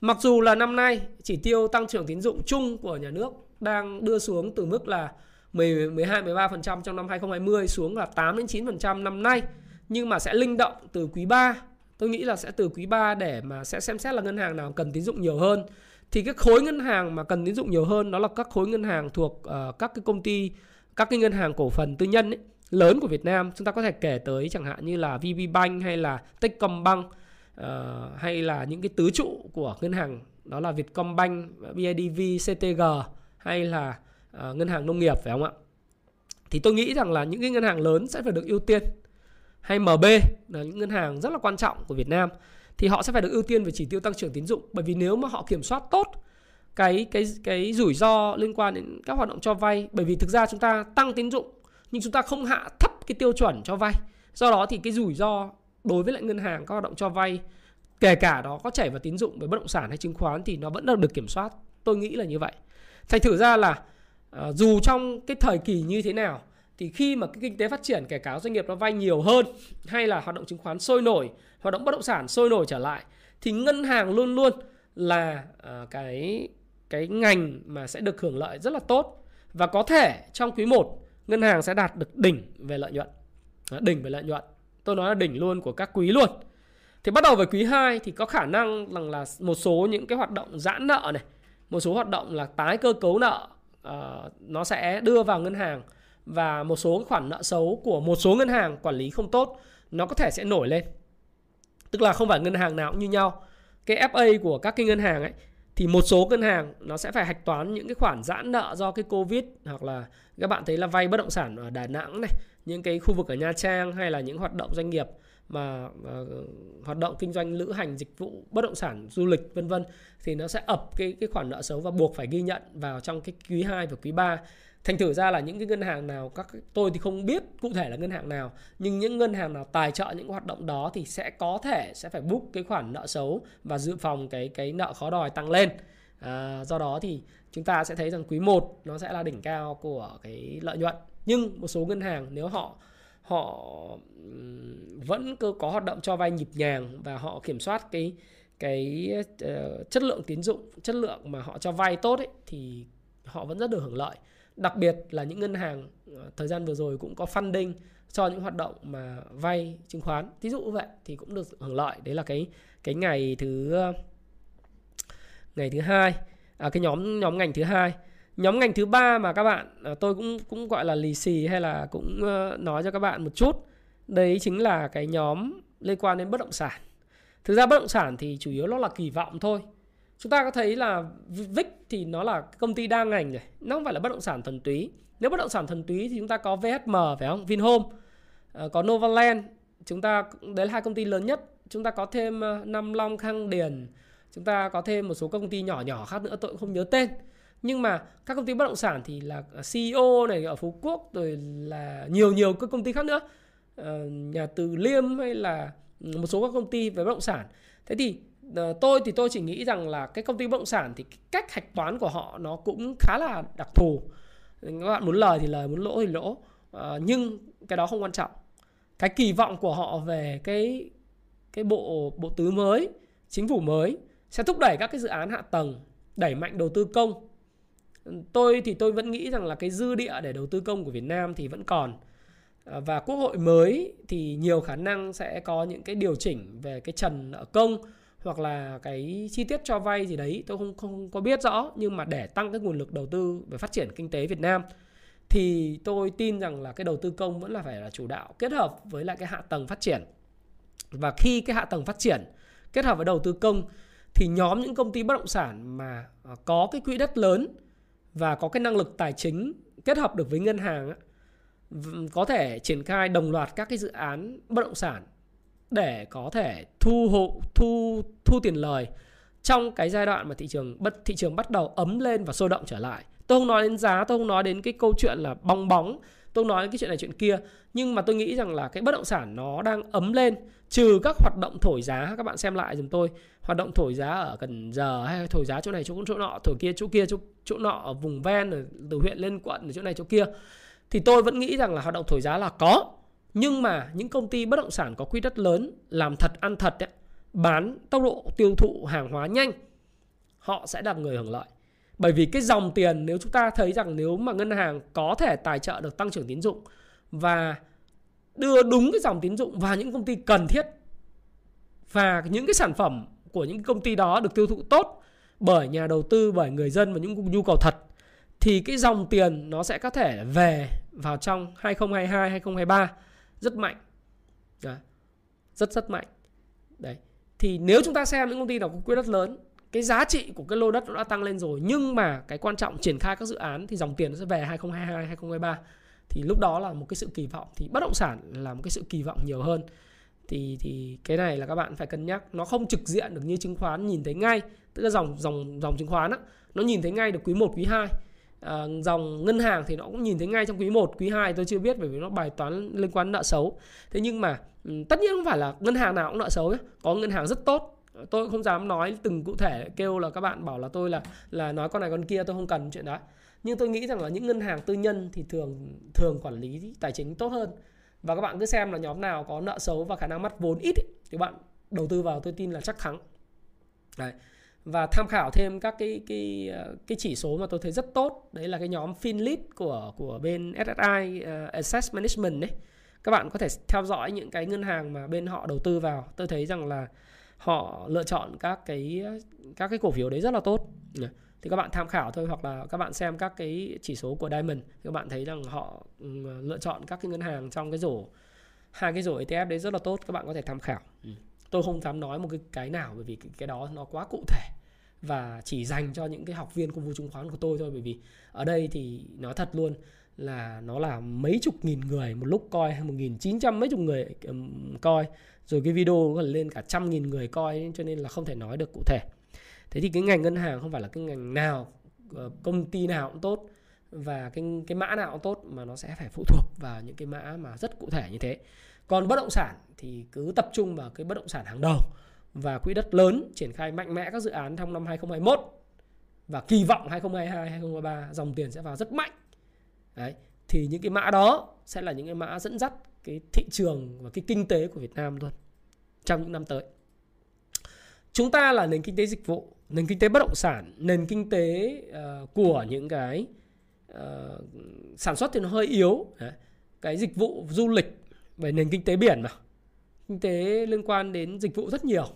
Mặc dù là năm nay chỉ tiêu tăng trưởng tín dụng chung của nhà nước đang đưa xuống từ mức là 12 13% trong năm 2020 xuống là 8 đến 9% năm nay nhưng mà sẽ linh động từ quý 3 tôi nghĩ là sẽ từ quý 3 để mà sẽ xem xét là ngân hàng nào cần tín dụng nhiều hơn. Thì cái khối ngân hàng mà cần tín dụng nhiều hơn đó là các khối ngân hàng thuộc uh, các cái công ty các cái ngân hàng cổ phần tư nhân ấy, lớn của Việt Nam. Chúng ta có thể kể tới chẳng hạn như là VPBank hay là Techcombank uh, hay là những cái tứ trụ của ngân hàng đó là Vietcombank, BIDV, CTG hay là uh, ngân hàng nông nghiệp phải không ạ? Thì tôi nghĩ rằng là những cái ngân hàng lớn sẽ phải được ưu tiên. Hay MB là những ngân hàng rất là quan trọng của Việt Nam thì họ sẽ phải được ưu tiên về chỉ tiêu tăng trưởng tín dụng. Bởi vì nếu mà họ kiểm soát tốt cái cái cái rủi ro liên quan đến các hoạt động cho vay bởi vì thực ra chúng ta tăng tín dụng nhưng chúng ta không hạ thấp cái tiêu chuẩn cho vay. Do đó thì cái rủi ro đối với lại ngân hàng các hoạt động cho vay kể cả đó có chảy vào tín dụng với bất động sản hay chứng khoán thì nó vẫn đang được kiểm soát. Tôi nghĩ là như vậy. Thành thử ra là uh, dù trong cái thời kỳ như thế nào thì khi mà cái kinh tế phát triển kể cả doanh nghiệp nó vay nhiều hơn hay là hoạt động chứng khoán sôi nổi hoạt động bất động sản sôi nổi trở lại thì ngân hàng luôn luôn là uh, cái cái ngành mà sẽ được hưởng lợi rất là tốt. Và có thể trong quý 1 ngân hàng sẽ đạt được đỉnh về lợi nhuận. Ờ, đỉnh về lợi nhuận tôi nói là đỉnh luôn của các quý luôn. Thì bắt đầu với quý 2 thì có khả năng rằng là một số những cái hoạt động giãn nợ này một số hoạt động là tái cơ cấu nợ uh, nó sẽ đưa vào ngân hàng và một số khoản nợ xấu của một số ngân hàng quản lý không tốt nó có thể sẽ nổi lên. Tức là không phải ngân hàng nào cũng như nhau. Cái FA của các cái ngân hàng ấy thì một số ngân hàng nó sẽ phải hạch toán những cái khoản giãn nợ do cái Covid hoặc là các bạn thấy là vay bất động sản ở Đà Nẵng này, những cái khu vực ở Nha Trang hay là những hoạt động doanh nghiệp mà uh, hoạt động kinh doanh lữ hành dịch vụ bất động sản du lịch vân vân thì nó sẽ ập cái cái khoản nợ xấu và buộc phải ghi nhận vào trong cái quý 2 và quý 3 thành thử ra là những cái ngân hàng nào các tôi thì không biết cụ thể là ngân hàng nào nhưng những ngân hàng nào tài trợ những hoạt động đó thì sẽ có thể sẽ phải book cái khoản nợ xấu và dự phòng cái cái nợ khó đòi tăng lên. À, do đó thì chúng ta sẽ thấy rằng quý 1 nó sẽ là đỉnh cao của cái lợi nhuận nhưng một số ngân hàng nếu họ họ vẫn cứ có hoạt động cho vay nhịp nhàng và họ kiểm soát cái cái uh, chất lượng tín dụng chất lượng mà họ cho vay tốt ấy, thì họ vẫn rất được hưởng lợi. Đặc biệt là những ngân hàng ờ, thời gian vừa rồi cũng có funding cho những hoạt động mà vay chứng khoán. Ví dụ như vậy thì cũng được hưởng lợi. Đấy là cái cái ngày thứ ờ, ngày thứ hai à, cái nhóm nhóm ngành thứ hai nhóm ngành thứ ba mà các bạn à, tôi cũng cũng gọi là lì xì hay là cũng nói cho các bạn một chút, đấy chính là cái nhóm liên quan đến bất động sản. Thực ra bất động sản thì chủ yếu nó là kỳ vọng thôi. Chúng ta có thấy là vic thì nó là công ty đa ngành rồi, nó không phải là bất động sản thuần túy. Nếu bất động sản thuần túy thì chúng ta có vhm phải không? Vinhome ờ, có Novaland, chúng ta đấy là hai công ty lớn nhất. Chúng ta có thêm Nam Long, Khang Điền, chúng ta có thêm một số công ty nhỏ nhỏ khác nữa, tôi cũng không nhớ tên nhưng mà các công ty bất động sản thì là CEO này ở Phú Quốc rồi là nhiều nhiều các công ty khác nữa. Ờ, nhà Từ Liêm hay là một số các công ty về bất động sản. Thế thì ờ, tôi thì tôi chỉ nghĩ rằng là cái công ty bất động sản thì cách hạch toán của họ nó cũng khá là đặc thù. Các bạn muốn lời thì lời muốn lỗ thì lỗ. À, nhưng cái đó không quan trọng. Cái kỳ vọng của họ về cái cái bộ bộ tứ mới chính phủ mới sẽ thúc đẩy các cái dự án hạ tầng đẩy mạnh đầu tư công tôi thì tôi vẫn nghĩ rằng là cái dư địa để đầu tư công của Việt Nam thì vẫn còn. À, và quốc hội mới thì nhiều khả năng sẽ có những cái điều chỉnh về cái trần nợ công hoặc là cái chi tiết cho vay gì đấy. Tôi không không có biết rõ, nhưng mà để tăng cái nguồn lực đầu tư về phát triển kinh tế Việt Nam thì tôi tin rằng là cái đầu tư công vẫn là phải là chủ đạo kết hợp với lại cái hạ tầng phát triển. Và khi cái hạ tầng phát triển kết hợp với đầu tư công thì nhóm những công ty bất động sản mà à, có cái quỹ đất lớn và có cái năng lực tài chính kết hợp được với ngân hàng có thể triển khai đồng loạt các cái dự án bất động sản để có thể thu hộ thu thu tiền lời trong cái giai đoạn mà thị trường bất thị trường bắt đầu ấm lên và sôi động trở lại. Tôi không nói đến giá, tôi không nói đến cái câu chuyện là bong bóng, tôi nói cái chuyện này chuyện kia, nhưng mà tôi nghĩ rằng là cái bất động sản nó đang ấm lên trừ các hoạt động thổi giá các bạn xem lại giùm tôi. Hoạt động thổi giá ở Cần Giờ hay thổi giá chỗ này chỗ chỗ nọ thổi kia chỗ kia chỗ chỗ nọ ở vùng ven từ huyện lên quận ở chỗ này chỗ kia. Thì tôi vẫn nghĩ rằng là hoạt động thổi giá là có nhưng mà những công ty bất động sản có quy đất lớn làm thật ăn thật ấy, bán tốc độ tiêu thụ hàng hóa nhanh họ sẽ là người hưởng lợi bởi vì cái dòng tiền nếu chúng ta thấy rằng nếu mà ngân hàng có thể tài trợ được tăng trưởng tín dụng và đưa đúng cái dòng tín dụng vào những công ty cần thiết và những cái sản phẩm của những công ty đó được tiêu thụ tốt bởi nhà đầu tư bởi người dân và những nhu cầu thật thì cái dòng tiền nó sẽ có thể về vào trong 2022 2023 rất mạnh. Đấy. Rất rất mạnh. Đấy. Thì nếu chúng ta xem những công ty nào có quỹ đất lớn, cái giá trị của cái lô đất nó đã tăng lên rồi nhưng mà cái quan trọng triển khai các dự án thì dòng tiền nó sẽ về 2022 2023 thì lúc đó là một cái sự kỳ vọng thì bất động sản là một cái sự kỳ vọng nhiều hơn. Thì thì cái này là các bạn phải cân nhắc. Nó không trực diện được như chứng khoán nhìn thấy ngay tức là dòng dòng dòng chứng khoán á nó nhìn thấy ngay được quý 1 quý 2 à, dòng ngân hàng thì nó cũng nhìn thấy ngay trong quý 1 quý 2 tôi chưa biết bởi vì nó bài toán liên quan nợ xấu. Thế nhưng mà ừ, tất nhiên không phải là ngân hàng nào cũng nợ xấu ấy. có ngân hàng rất tốt tôi không dám nói từng cụ thể kêu là các bạn bảo là tôi là là nói con này con kia tôi không cần chuyện đó. Nhưng tôi nghĩ rằng là những ngân hàng tư nhân thì thường thường quản lý tài chính tốt hơn. Và các bạn cứ xem là nhóm nào có nợ xấu và khả năng mất vốn ít ý, thì bạn đầu tư vào tôi tin là chắc thắng. Đấy. Và tham khảo thêm các cái cái cái chỉ số mà tôi thấy rất tốt đấy là cái nhóm Finlit của của bên SSI uh, Asset Management đấy các bạn có thể theo dõi những cái ngân hàng mà bên họ đầu tư vào. Tôi thấy rằng là họ lựa chọn các cái các cái cổ phiếu đấy rất là tốt. Thì các bạn tham khảo thôi hoặc là các bạn xem các cái chỉ số của Diamond các bạn thấy rằng họ ừ, lựa chọn các cái ngân hàng trong cái rổ hai cái rổ ETF đấy rất là tốt các bạn có thể tham khảo. Ừ. tôi không dám nói một cái cái nào bởi vì cái, cái đó nó quá cụ thể và chỉ dành cho những cái học viên công vụ chứng khoán của tôi thôi bởi vì ở đây thì nói thật luôn là nó là mấy chục nghìn người một lúc coi hay một nghìn chín trăm mấy chục người um, coi. Rồi cái video còn lên cả trăm nghìn người coi cho nên là không thể nói được cụ thể. Thế thì cái ngành ngân hàng không phải là cái ngành nào ờ, công ty nào cũng tốt và cái cái mã nào cũng tốt mà nó sẽ phải phụ thuộc vào những cái mã mà rất cụ thể như thế. Còn bất động sản thì cứ tập trung vào cái bất động sản hàng đầu và quỹ đất lớn triển khai mạnh mẽ các dự án trong năm 2021 và kỳ vọng 2022 2023 dòng tiền sẽ vào rất mạnh đấy thì những cái mã đó sẽ là những cái mã dẫn dắt cái thị trường và cái kinh tế của Việt Nam luôn trong những năm tới. Chúng ta là nền kinh tế dịch vụ nền kinh tế bất động sản nền kinh tế uh, của những cái uh, sản xuất thì nó hơi yếu. Đấy. cái dịch vụ du lịch về nền kinh tế biển mà kinh tế liên quan đến dịch vụ rất nhiều.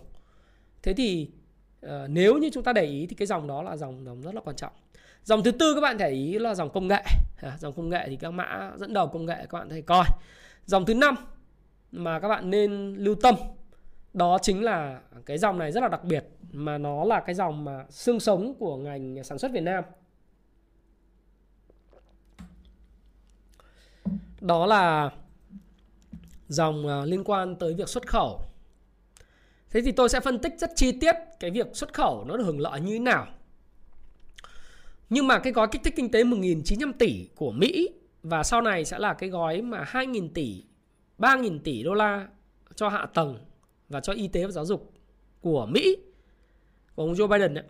Thế thì uh, nếu như chúng ta để ý thì cái dòng đó là dòng dòng rất là quan trọng dòng thứ tư các bạn để ý là dòng công nghệ. À, dòng công nghệ thì các mã dẫn đầu công nghệ các bạn thấy coi. Dòng thứ năm mà các bạn nên lưu tâm đó chính là cái dòng này rất là đặc biệt mà nó là cái dòng mà xương sống của ngành sản xuất Việt Nam. Đó là dòng à, liên quan tới việc xuất khẩu. Thế thì tôi sẽ phân tích rất chi tiết cái việc xuất khẩu nó được hưởng lợi như thế nào nhưng mà cái gói kích thích kinh tế 1.900 tỷ của Mỹ và sau này sẽ là cái gói mà 2.000 tỷ 3.000 tỷ đô la cho hạ tầng và cho y tế và giáo dục của Mỹ của ông Joe Biden ấy,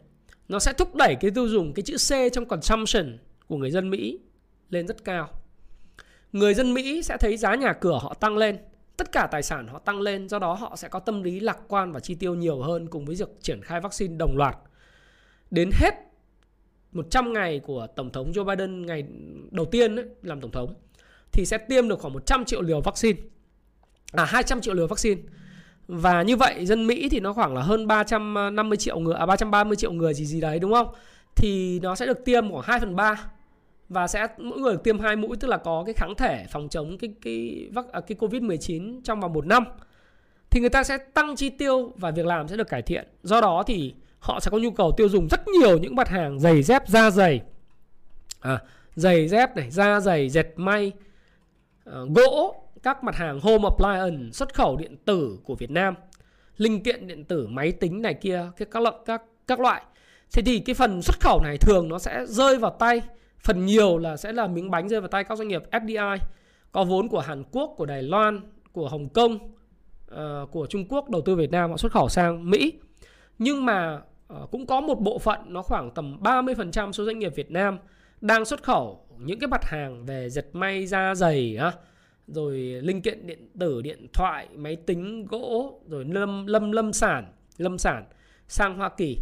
nó sẽ thúc đẩy cái tiêu dùng cái chữ C trong consumption của người dân Mỹ lên rất cao. Người dân Mỹ sẽ thấy giá nhà cửa họ tăng lên tất cả tài sản họ tăng lên do đó họ sẽ có tâm lý lạc quan và chi tiêu nhiều hơn cùng với việc triển khai vaccine đồng loạt đến hết 100 ngày của Tổng thống Joe Biden ngày đầu tiên ấy, làm Tổng thống thì sẽ tiêm được khoảng 100 triệu liều vaccine à 200 triệu liều vaccine và như vậy dân Mỹ thì nó khoảng là hơn 350 triệu người à 330 triệu người gì gì đấy đúng không? Thì nó sẽ được tiêm khoảng 2 phần 3 và sẽ mỗi người được tiêm hai mũi tức là có cái kháng thể phòng chống cái cái à, cái, cái Covid-19 trong vòng một năm thì người ta sẽ tăng chi tiêu và việc làm sẽ được cải thiện. Do đó thì họ sẽ có nhu cầu tiêu dùng rất nhiều những mặt hàng giày dép da giày. À, giày dép này da giày dệt may à, gỗ các mặt hàng home appliance xuất khẩu điện tử của Việt Nam linh kiện điện tử máy tính này kia các loại các các loại. Thế thì cái phần xuất khẩu này thường nó sẽ rơi vào tay phần nhiều là sẽ là miếng bánh rơi vào tay các doanh nghiệp FDI có vốn của Hàn Quốc của Đài Loan của Hồng Kông uh, của Trung Quốc đầu tư Việt Nam họ xuất khẩu sang Mỹ. Nhưng mà Ờ, cũng có một bộ phận nó khoảng tầm 30% số doanh nghiệp Việt Nam đang xuất khẩu những cái mặt hàng về dệt may da giày á, rồi linh kiện điện tử, điện thoại, máy tính, gỗ, rồi lâm lâm lâm sản, lâm sản sang Hoa Kỳ.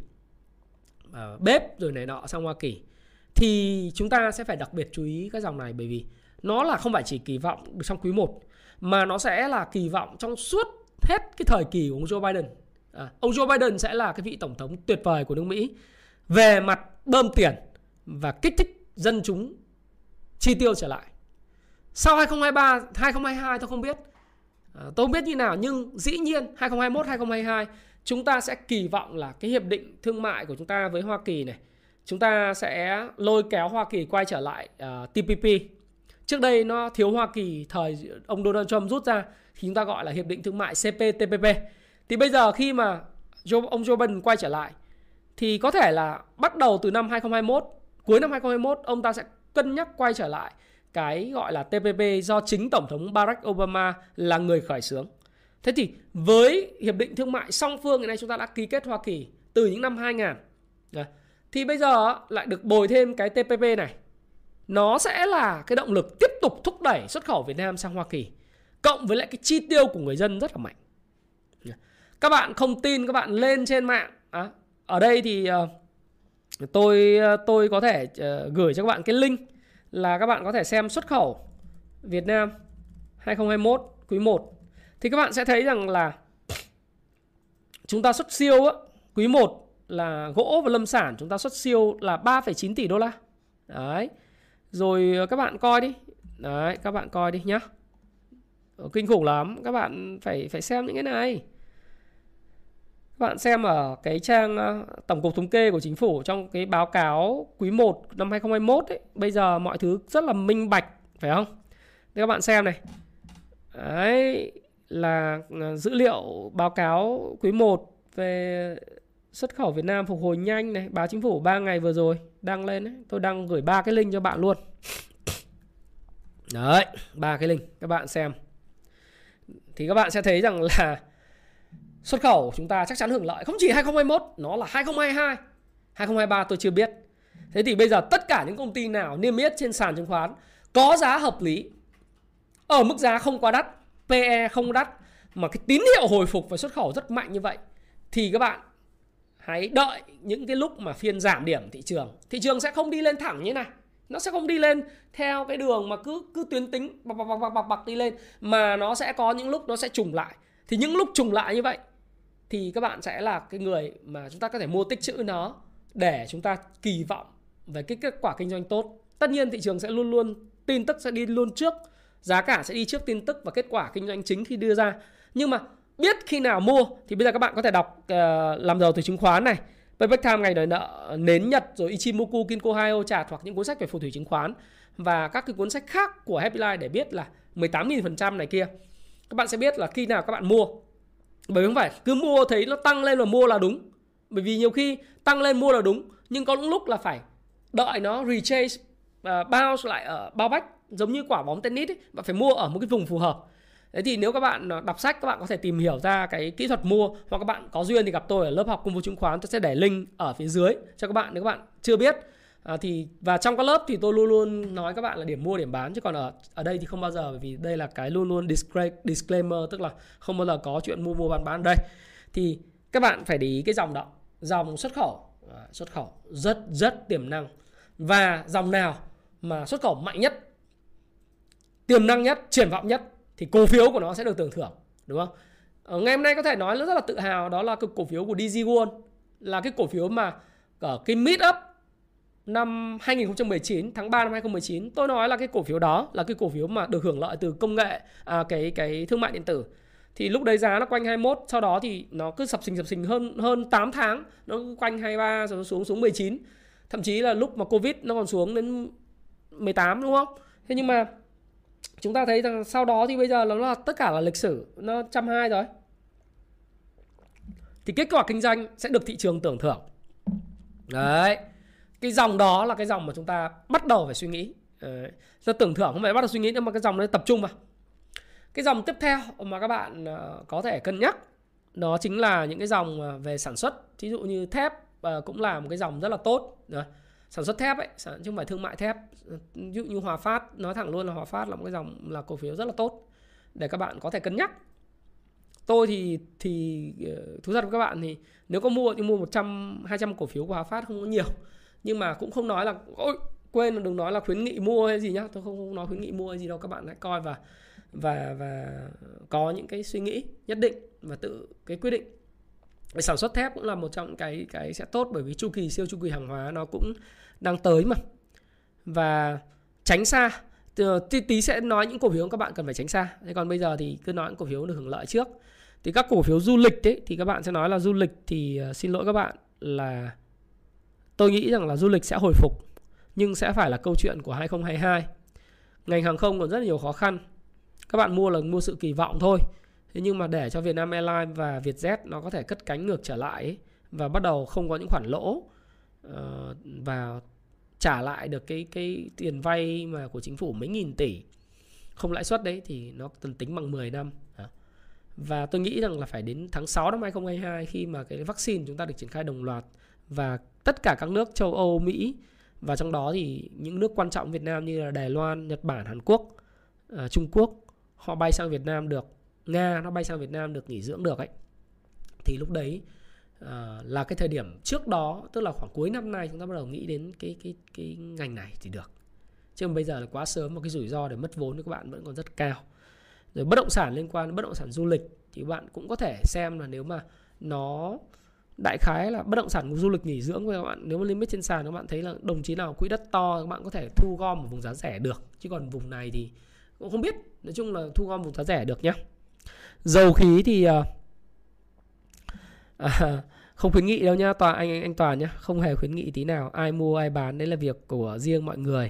À, bếp rồi này nọ sang Hoa Kỳ. Thì chúng ta sẽ phải đặc biệt chú ý các dòng này bởi vì nó là không phải chỉ kỳ vọng trong quý 1 mà nó sẽ là kỳ vọng trong suốt hết cái thời kỳ của ông Joe Biden. À, ông Joe Biden sẽ là cái vị tổng thống tuyệt vời của nước Mỹ về mặt bơm tiền và kích thích dân chúng chi tiêu trở lại. Sau 2023, 2022 tôi không biết. À, tôi không biết như nào nhưng dĩ nhiên 2021, 2022 chúng ta sẽ kỳ vọng là cái hiệp định thương mại của chúng ta với Hoa Kỳ này chúng ta sẽ lôi kéo Hoa Kỳ quay trở lại à, uh, TPP. Trước đây nó thiếu Hoa Kỳ thời ông Donald Trump rút ra thì chúng ta gọi là hiệp định thương mại CPTPP. Thì bây giờ khi mà Joe, ông Joe Biden quay trở lại thì có thể là bắt đầu từ năm 2021, cuối năm 2021 ông ta sẽ cân nhắc quay trở lại cái gọi là TPP do chính Tổng thống Barack Obama là người khởi xướng. Thế thì với hiệp định thương mại song phương hiện nay chúng ta đã ký kết Hoa Kỳ từ những năm 2000. Thì bây giờ lại được bồi thêm cái TPP này. Nó sẽ là cái động lực tiếp tục thúc đẩy xuất khẩu Việt Nam sang Hoa Kỳ. Cộng với lại cái chi tiêu của người dân rất là mạnh. Các bạn không tin các bạn lên trên mạng. À, ở đây thì uh, tôi ờ, tôi có thể uh, gửi cho các bạn cái link là các bạn có thể xem xuất khẩu Việt Nam 2021 quý 1 thì các bạn sẽ thấy rằng là chúng ta xuất siêu á, quý 1 là gỗ và lâm sản chúng ta xuất siêu là 3,9 tỷ đô la. Đấy. Rồi các bạn coi đi. Đấy, các bạn coi đi nhá. Kinh khủng lắm, các bạn phải phải xem những cái này. Các bạn xem ở cái trang ờ, tổng cục thống kê của chính phủ trong cái báo cáo quý 1 năm 2021 ấy, bây giờ mọi thứ rất là minh bạch phải không? Thế các bạn xem này. Đấy là ờ, dữ liệu báo cáo quý 1 về xuất khẩu Việt Nam phục hồi nhanh này, báo chính phủ 3 ngày vừa rồi đăng lên đấy. Tôi đang gửi ba cái link cho bạn luôn. Đấy, ba cái link các bạn xem. Thì các bạn sẽ thấy rằng là xuất khẩu chúng ta chắc chắn hưởng lợi. Không chỉ 2021 nó là 2022 2023 tôi chưa biết. Thế thì bây giờ tất cả những công ty nào niêm yết trên sàn chứng khoán có giá hợp lý, ở mức giá không quá đắt PE không đắt, mà cái tín hiệu hồi phục và xuất khẩu rất mạnh như vậy, thì các bạn hãy đợi những cái lúc mà phiên giảm điểm thị trường. Thị trường sẽ không đi lên thẳng như này. Nó sẽ không đi lên theo cái đường mà cứ cứ tuyến tính bập bập bập bập bập đi lên, mà nó sẽ có những lúc nó sẽ trùng lại. Thì những lúc trùng lại như vậy thì các bạn sẽ là cái người mà chúng ta có thể mua tích chữ nó để chúng ta kỳ vọng về cái kết quả kinh doanh tốt. Tất nhiên thị trường sẽ luôn luôn tin tức sẽ đi luôn trước, giá cả sẽ đi trước tin tức và kết quả kinh doanh chính khi đưa ra. Nhưng mà biết khi nào mua thì bây giờ các bạn có thể đọc uh, làm giàu từ chứng khoán này, Payback Time ngày đòi nợ nến Nhật rồi Ichimoku Kinko Hayo chart hoặc những cuốn sách về phù thủy chứng khoán và các cái cuốn sách khác của Happy Life để biết là 18.000% này kia. Các bạn sẽ biết là khi nào các bạn mua bởi không phải cứ mua thấy nó tăng lên là mua là đúng. Bởi vì nhiều khi tăng lên mua là đúng nhưng có những lúc là phải đợi nó retrace uh, à, bounce lại ở bao bách giống như quả bóng tennis ấy, bạn phải mua ở một cái vùng phù hợp. Thế thì nếu các bạn à, đọc sách các bạn có thể tìm hiểu ra cái kỹ thuật mua hoặc các bạn có duyên thì gặp tôi ở lớp học công vụ chứng khoán tôi sẽ để link ở phía dưới cho các bạn nếu các bạn chưa biết à, thì và trong các lớp thì tôi luôn luôn nói các bạn là điểm mua điểm bán chứ còn ở ở đây thì không bao giờ bởi vì đây là cái luôn luôn disclaimer tức là không bao giờ có chuyện mua mua bán bán. Đây thì các bạn phải để ý cái dòng đó. Dòng xuất khẩu. À, xuất khẩu rất rất tiềm năng. Và dòng nào mà xuất khẩu mạnh nhất tiềm năng nhất triển vọng nhất thì cổ phiếu của nó sẽ được tưởng thưởng đúng không? Ở ngày hôm nay có thể nói rất là tự hào đó là cái cổ phiếu của DG World. Là cái cổ phiếu mà ở cái meet up năm 2019 tháng 3 năm 2019 tôi nói là cái cổ phiếu đó là cái cổ phiếu mà được hưởng lợi từ công nghệ à, cái cái thương mại điện tử. Thì lúc đấy giá nó quanh 21 sau đó thì nó cứ sập sình sập sình hơn hơn 8 tháng nó quanh 23 rồi nó xuống xuống 19 thậm chí là lúc mà covid nó còn xuống đến 18 đúng không? Thế nhưng mà chúng ta thấy rằng sau đó thì bây giờ nó là tất cả là lịch sử nó trăm hai rồi. Thì kết quả kinh doanh sẽ được thị trường tưởng thưởng. Đấy cái dòng đó là cái dòng mà chúng ta bắt đầu phải suy nghĩ. Đấy. Giờ tưởng thưởng không phải bắt đầu suy nghĩ nhưng mà cái dòng đấy tập trung vào. Cái dòng tiếp theo mà các bạn ờ, có thể cân nhắc, đó chính là những cái dòng ờ, về sản xuất. Ví dụ như thép ờ, cũng là một cái dòng rất là tốt. Đấy. sản xuất thép ấy chứ không phải thương mại thép. Ví dụ như Hòa Phát, nói thẳng luôn là Hòa Phát là một cái dòng là cổ phiếu rất là tốt, để các bạn có thể cân nhắc. Tôi thì thì thú thật với các bạn thì nếu có mua thì mua 100 200 cổ phiếu của Hòa Phát không có nhiều nhưng mà cũng không nói là ôi quên đừng nói là khuyến nghị mua hay gì nhá. Tôi không, không nói khuyến nghị mua hay gì đâu các bạn hãy coi và và và có những cái suy nghĩ nhất định và tự cái quyết định. Sản xuất thép cũng là một trong cái cái sẽ tốt bởi vì chu kỳ siêu chu kỳ hàng hóa nó cũng đang tới mà. Và tránh xa tí, tí sẽ nói những cổ phiếu các bạn cần phải tránh xa. Thế còn bây giờ thì cứ nói những cổ phiếu được hưởng lợi trước. Thì các cổ phiếu du lịch đấy thì các bạn sẽ nói là du lịch thì ờ, xin lỗi các bạn là tôi nghĩ rằng là du lịch sẽ hồi phục nhưng sẽ phải là câu chuyện của 2022 ngành hàng không còn rất là nhiều khó khăn. Các bạn mua là mua sự kỳ vọng thôi thế nhưng mà để cho Vietnam Airlines và Vietjet nó có thể cất cánh ngược trở lại ấy, và bắt đầu không có những khoản lỗ uh, và trả lại được cái cái tiền vay mà của chính phủ mấy nghìn tỷ không lãi suất đấy thì nó cần tính bằng 10 năm. Và tôi nghĩ rằng là phải đến tháng 6 năm 2022 khi mà cái vaccine chúng ta được triển khai đồng loạt và tất cả các nước châu Âu, Mỹ và trong đó thì những nước quan trọng Việt Nam như là Đài Loan, Nhật Bản, Hàn Quốc, uh, Trung Quốc họ bay sang Việt Nam được Nga nó bay sang Việt Nam được nghỉ dưỡng được ấy. Thì lúc đấy uh, là cái thời điểm trước đó tức là khoảng cuối năm nay chúng ta bắt đầu nghĩ đến cái cái cái ngành này thì được. Chứ bây giờ là quá sớm và cái rủi ro để mất vốn của các bạn vẫn còn rất cao. Rồi bất động sản liên quan đến bất động sản du lịch thì bạn cũng có thể xem là nếu mà nó đại khái là bất động sản du lịch nghỉ dưỡng với các bạn. Nếu mà limit trên sàn các bạn thấy là đồng chí nào quỹ đất to các bạn có thể thu gom một vùng giá rẻ được. Chứ còn vùng này thì cũng không biết. Nói chung là thu gom vùng giá rẻ được nhé dầu khí thì à, à không khuyến nghị đâu nhá. Toàn anh anh, anh toàn nhá không hề khuyến nghị tí nào. Ai mua ai bán đấy là việc của riêng mọi người.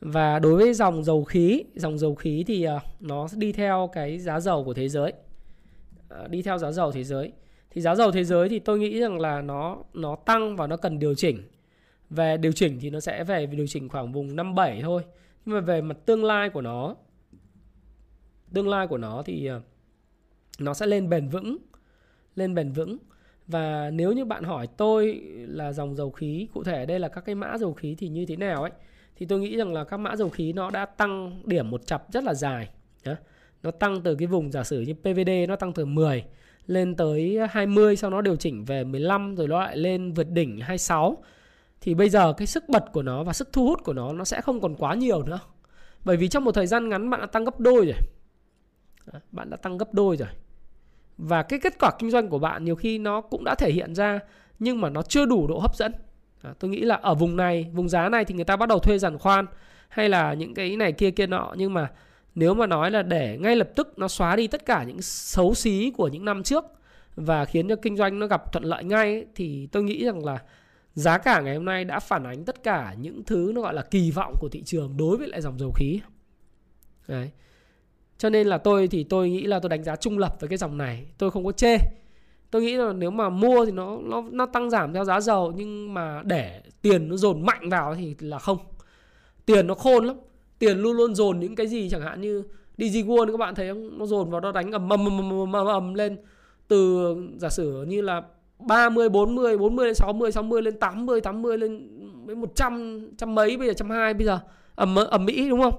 Và đối với dòng dầu khí dòng dầu khí thì à, nó đi theo cái giá dầu của thế giới. À, đi theo giá dầu thế giới thì giá dầu thế giới thì tôi nghĩ rằng là nó nó tăng và nó cần điều chỉnh. Về điều chỉnh thì nó sẽ về điều chỉnh khoảng vùng 57 thôi. Nhưng mà về mặt tương lai của nó, tương lai của nó thì ờ, nó sẽ lên bền vững, lên bền vững. Và nếu như bạn hỏi tôi là dòng dầu khí, cụ thể đây là các cái mã dầu khí thì như thế nào ấy, thì tôi nghĩ rằng là các mã dầu khí nó đã tăng điểm một chập rất là dài nó tăng từ cái vùng giả sử như PVD nó tăng từ 10 lên tới 20 sau nó điều chỉnh về 15 rồi nó lại lên vượt đỉnh 26 thì bây giờ cái sức bật của nó và sức thu hút của nó nó sẽ không còn quá nhiều nữa. Bởi vì trong một thời gian ngắn bạn đã tăng gấp đôi rồi. Bạn đã tăng gấp đôi rồi. Và cái kết quả kinh doanh của bạn nhiều khi nó cũng đã thể hiện ra nhưng mà nó chưa đủ độ hấp dẫn. À, tôi nghĩ là ở vùng này vùng giá này thì người ta bắt đầu thuê giàn khoan hay là những cái này kia kia nọ nhưng mà nếu mà nói là để ngay lập tức nó xóa đi tất cả những xấu xí của những năm trước và khiến cho kinh doanh nó gặp thuận lợi ngay ấy, thì tôi nghĩ rằng là giá cả ngày hôm nay đã phản ánh tất cả những thứ nó gọi là kỳ vọng của thị trường đối với lại dòng dầu khí. Đấy. cho nên là tôi thì tôi nghĩ là tôi đánh giá trung lập với cái dòng này tôi không có chê. Tôi nghĩ là nếu mà mua thì nó nó nó tăng giảm theo giá dầu nhưng mà để tiền nó dồn mạnh vào thì là không. Tiền nó khôn lắm tiền luôn luôn dồn những cái gì chẳng hạn như DG World các bạn thấy không? Nó dồn vào nó đánh ầm ầm ầm ầm ầm, ầm lên từ giả sử như là 30 40 40 lên 60 60 lên 80 80 lên với 100 trăm mấy bây giờ trăm hai bây giờ ẩm ẩm mỹ đúng không?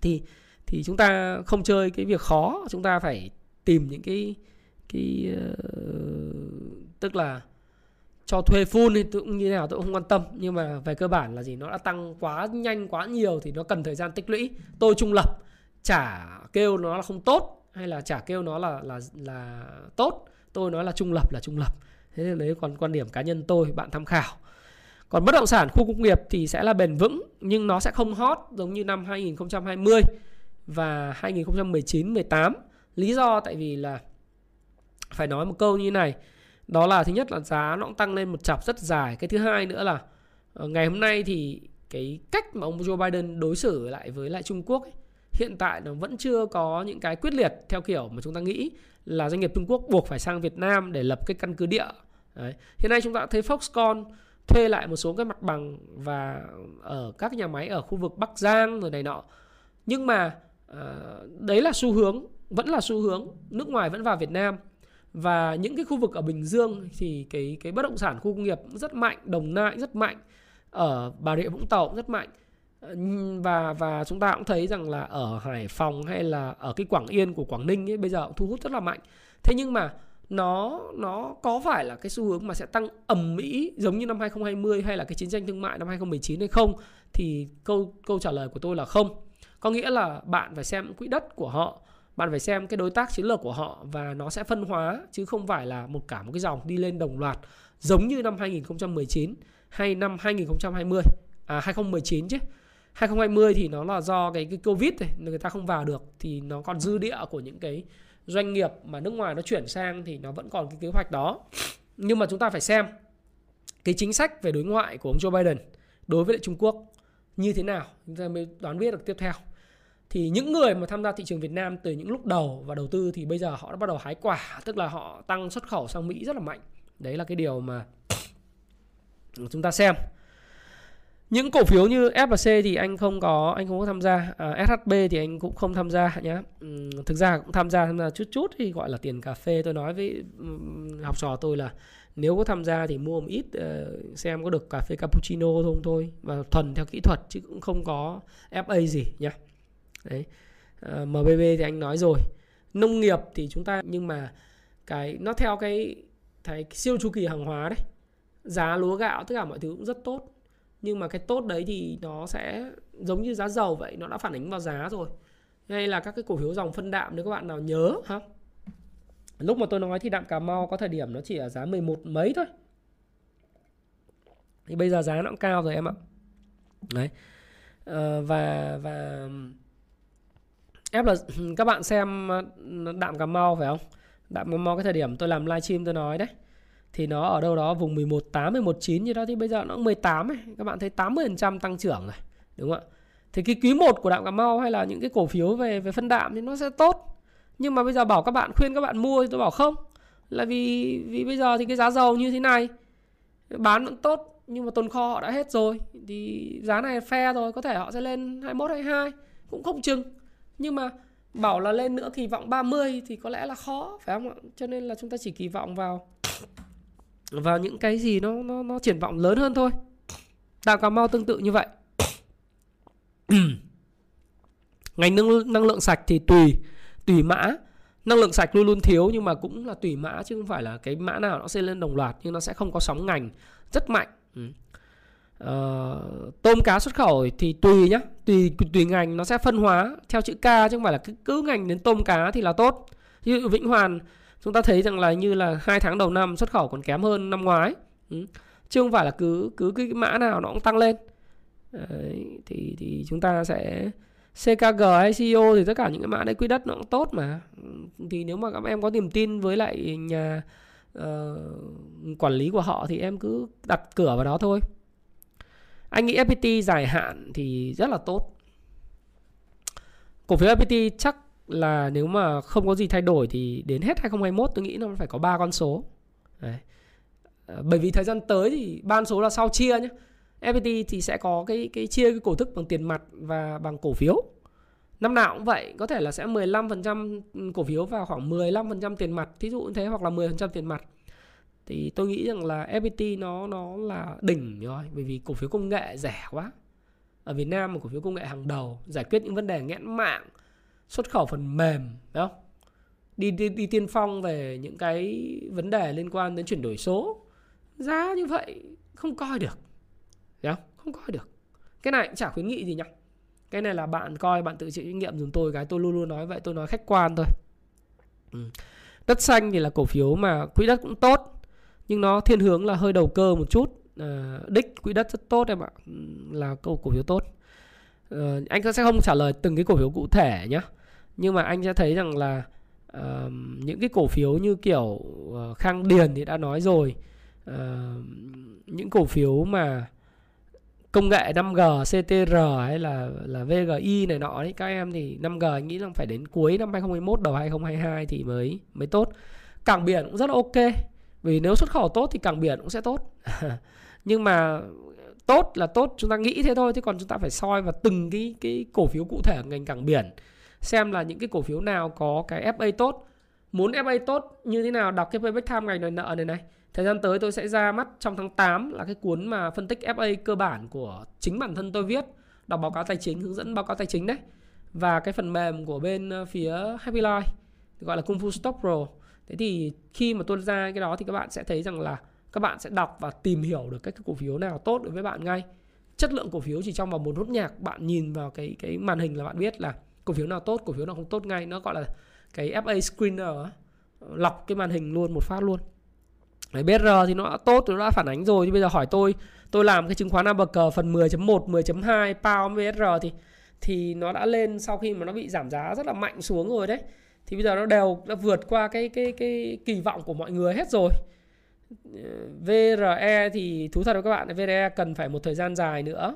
Thì thì chúng ta không chơi cái việc khó chúng ta phải tìm những cái cái uh, tức là cho thuê full thì tôi cũng như thế nào tôi cũng không quan tâm. Nhưng mà về cơ bản là gì, nó đã tăng quá nhanh, quá nhiều thì nó cần thời gian tích lũy. Tôi trung lập chả kêu nó là không tốt hay là chả kêu nó là là là tốt, tôi nói là trung lập là trung lập. Thế nên đấy còn quan điểm cá nhân tôi, bạn tham khảo. Còn bất động sản khu công nghiệp thì sẽ là bền vững, nhưng nó sẽ không hot giống như năm 2020 và 2019 18 lý do tại vì là, phải nói một câu như này đó là thứ nhất là giá nó cũng tăng lên một chặp rất dài cái thứ hai nữa là ờ, ngày hôm nay thì cái cách mà ông Joe Biden đối xử lại với lại Trung Quốc ấy, hiện tại nó vẫn chưa có những cái quyết liệt theo kiểu mà chúng ta nghĩ là doanh nghiệp Trung Quốc buộc phải sang Việt Nam để lập cái căn cứ địa. Đấy. Hiện nay chúng ta thấy Foxconn thuê lại một số cái mặt bằng và ở các nhà máy ở khu vực Bắc Giang rồi này nọ. Nhưng mà uh, đấy là xu hướng, vẫn là xu hướng nước ngoài vẫn vào Việt Nam và những cái khu vực ở Bình Dương thì cái cái bất động sản khu công nghiệp rất mạnh, Đồng Nai rất mạnh, ở Bà Rịa Vũng Tàu cũng rất mạnh ờ, và và chúng ta cũng thấy rằng là ở Hải Phòng hay là ở cái Quảng Yên của Quảng Ninh ấy bây giờ cũng thu hút rất là mạnh. Thế nhưng mà nó nó có phải là cái xu hướng mà sẽ tăng ầm mỹ giống như năm 2020 hay là cái chiến tranh thương mại năm 2019 hay không thì câu câu trả lời của tôi là không. Có nghĩa là bạn phải xem quỹ đất của họ, bạn phải xem cái đối tác chiến lược của họ và nó sẽ phân hóa, chứ không phải là một cả một cái dòng đi lên đồng loạt, giống như năm 2019 hay năm 2020 à 2019 chứ 2020 thì nó là do cái cái Covid này người ta không vào được, thì nó còn dư địa của những cái doanh nghiệp mà nước ngoài nó chuyển sang thì nó vẫn còn cái kế hoạch đó. Nhưng mà chúng ta phải xem cái chính sách về đối ngoại của ông Joe Biden đối với lại Trung Quốc như thế nào chúng ta mới đoán biết được tiếp theo. Thì những người mà tham gia thị trường Việt Nam từ những lúc đầu và đầu tư thì bây giờ họ đã bắt đầu hái quả, tức là họ tăng xuất khẩu sang Mỹ rất là mạnh. Đấy là cái điều mà chúng ta xem. Những cổ phiếu như FLC thì anh không có anh không có tham gia. À, SHB thì anh cũng không tham gia nhé ừ, thực ra cũng tham gia tham gia chút chút thì gọi là tiền cà phê. Tôi nói với ừ, học trò tôi là nếu có tham gia thì mua một ít ờ, xem có được cà phê cappuccino không thôi. Và thuần theo kỹ thuật chứ cũng không có FA gì nhé đấy. Ờ, à, MBB thì anh nói rồi. Nông nghiệp thì chúng ta nhưng mà cái nó theo cái, cái siêu chu kỳ hàng hóa đấy. Giá lúa gạo tất cả mọi thứ cũng rất tốt. Nhưng mà cái tốt đấy thì nó sẽ giống như giá dầu vậy nó đã phản ánh vào giá rồi. Hay là các cái cổ phiếu dòng phân đạm nếu các bạn nào nhớ ha. Lúc mà tôi nói thì đạm Cà Mau có thời điểm nó chỉ ở giá 11 mấy thôi. Thì bây giờ giá nó cũng cao rồi em ạ. Đấy. À, và và ép là ừ, các bạn xem ờ, đạm Cà Mau phải không đạm Cà Mau cái thời điểm tôi làm livestream tôi nói đấy thì nó ở đâu đó vùng 11 8 11 9 như đó, thì bây giờ nó 18 ấy. Các bạn thấy 80% tăng trưởng rồi. Đúng không ạ? Thì cái quý 1 của đạm Cà Mau hay là những cái cổ phiếu về về phân đạm thì nó sẽ tốt. Nhưng mà bây giờ bảo các bạn, khuyên các bạn mua thì tôi bảo không. Là vì vì bây giờ thì cái giá dầu như thế này, bán vẫn tốt, nhưng mà tồn kho họ đã hết rồi thì giá này phe rồi, có thể họ sẽ lên 21 22 cũng không chừng. Nhưng mà bảo là lên nữa kỳ vọng 30 thì có lẽ là khó phải không ạ? Cho nên là chúng ta chỉ kỳ vọng vào vào những cái gì nó nó nó triển vọng lớn hơn thôi Đào cà mau tương tự như vậy ngành năng, năng lượng sạch thì tùy tùy mã năng lượng sạch luôn luôn thiếu nhưng mà cũng là tùy mã chứ không phải là cái mã nào nó sẽ lên đồng loạt nhưng nó sẽ không có sóng ngành rất mạnh ừ uh, tôm cá xuất khẩu thì tùy nhá. Tùy tùy ngành nó sẽ phân hóa theo chữ K chứ không phải là cứ, cứ ngành đến tôm cá thì là tốt. Như Vĩnh Hoàn chúng ta thấy rằng là như là hai tháng đầu năm xuất khẩu còn kém hơn năm ngoái. Ừ. chứ không phải là cứ cứ cái mã nào nó cũng tăng lên. Đấy, thì thì chúng ta sẽ CKG hay CEO thì tất cả những cái mã đấy quỹ đất nó cũng tốt mà. Ừ, thì nếu mà các em có niềm tin với lại nhà uh, quản lý của họ thì em cứ đặt cửa vào đó thôi anh nghĩ FPT dài hạn thì rất là tốt cổ phiếu FPT chắc là nếu mà không có gì thay đổi thì đến hết 2021 tôi nghĩ nó phải có ba con số. Đấy. Ờ, bởi vì thời gian tới thì ban số là sau chia nhé. FPT thì sẽ có cái cái chia cái cổ tức bằng tiền mặt và bằng cổ phiếu. Năm nào cũng vậy, có thể là sẽ 15% cổ phiếu và khoảng 15% tiền mặt, thí dụ như thế hoặc là 10% tiền mặt thì tôi nghĩ rằng là FPT nó nó là đỉnh rồi bởi vì cổ phiếu công nghệ rẻ quá. Ở Việt Nam một cổ phiếu công nghệ hàng đầu giải quyết những vấn đề nghẽn mạng xuất khẩu phần mềm đúng không? Đi, đi đi tiên phong về những cái vấn đề liên quan đến chuyển đổi số. Giá như vậy không coi được đúng không? không coi được. Cái này cũng chả khuyến nghị gì nhá. Cái này là bạn coi bạn tự chịu trách nhiệm dùng tôi cái tôi luôn luôn nói vậy tôi nói khách quan thôi. Ừ. đất xanh thì là cổ phiếu mà quỹ đất cũng tốt nhưng nó thiên hướng là hơi đầu cơ một chút. À, đích quỹ đất rất tốt em ạ. Ừ, là cổ cổ phiếu tốt. À, anh sẽ không trả lời từng cái cổ phiếu cụ thể nhé nhưng mà anh sẽ thấy rằng là uh, những cái cổ phiếu như kiểu uh, khang điền thì đã nói rồi. Uh, những cổ phiếu mà công nghệ 5G, CTR hay là là VGI này nọ đấy các em thì 5G anh nghĩ là phải đến cuối năm 2021 đầu 2022 thì mới mới tốt. Cảng biển cũng rất là ok. Vì nếu xuất khẩu tốt thì cảng biển cũng sẽ tốt. Nhưng mà tốt là tốt chúng ta nghĩ thế thôi chứ còn chúng ta phải soi vào từng cái cái cổ phiếu cụ thể ngành cảng biển xem là những cái cổ phiếu nào có cái FA tốt. Muốn FA tốt như thế nào đọc cái payback time ngành đòi nợ này này Thời gian tới tôi sẽ ra mắt trong tháng 8 là cái cuốn mà phân tích FA cơ bản của chính bản thân tôi viết, đọc báo cáo tài chính, hướng dẫn báo cáo tài chính đấy. Và cái phần mềm của bên ờ, phía Happy Life gọi là Kung Fu Stock Pro. Thế thì khi mà tôi ra cái đó thì các bạn sẽ thấy rằng là các bạn sẽ đọc và tìm hiểu được các cái cổ phiếu nào tốt đối với bạn ngay. Chất lượng cổ phiếu chỉ trong vòng một nốt nhạc bạn nhìn vào cái cái màn hình là bạn biết là cổ phiếu nào tốt, cổ phiếu nào không tốt ngay. Nó gọi là cái FA screener lọc cái màn hình luôn một phát luôn. Đấy, BR thì nó đã tốt, nó đã phản ánh rồi. Thì bây giờ hỏi tôi, tôi làm cái chứng khoán cờ phần 10.1, 10.2 pound BR thì thì nó đã lên sau khi mà nó bị giảm giá rất là mạnh xuống rồi đấy. Thì bây giờ nó đều đã vượt qua cái cái cái kỳ vọng của mọi người hết rồi. Ờ, VRE thì thú thật với các bạn, VRE cần phải một thời gian dài nữa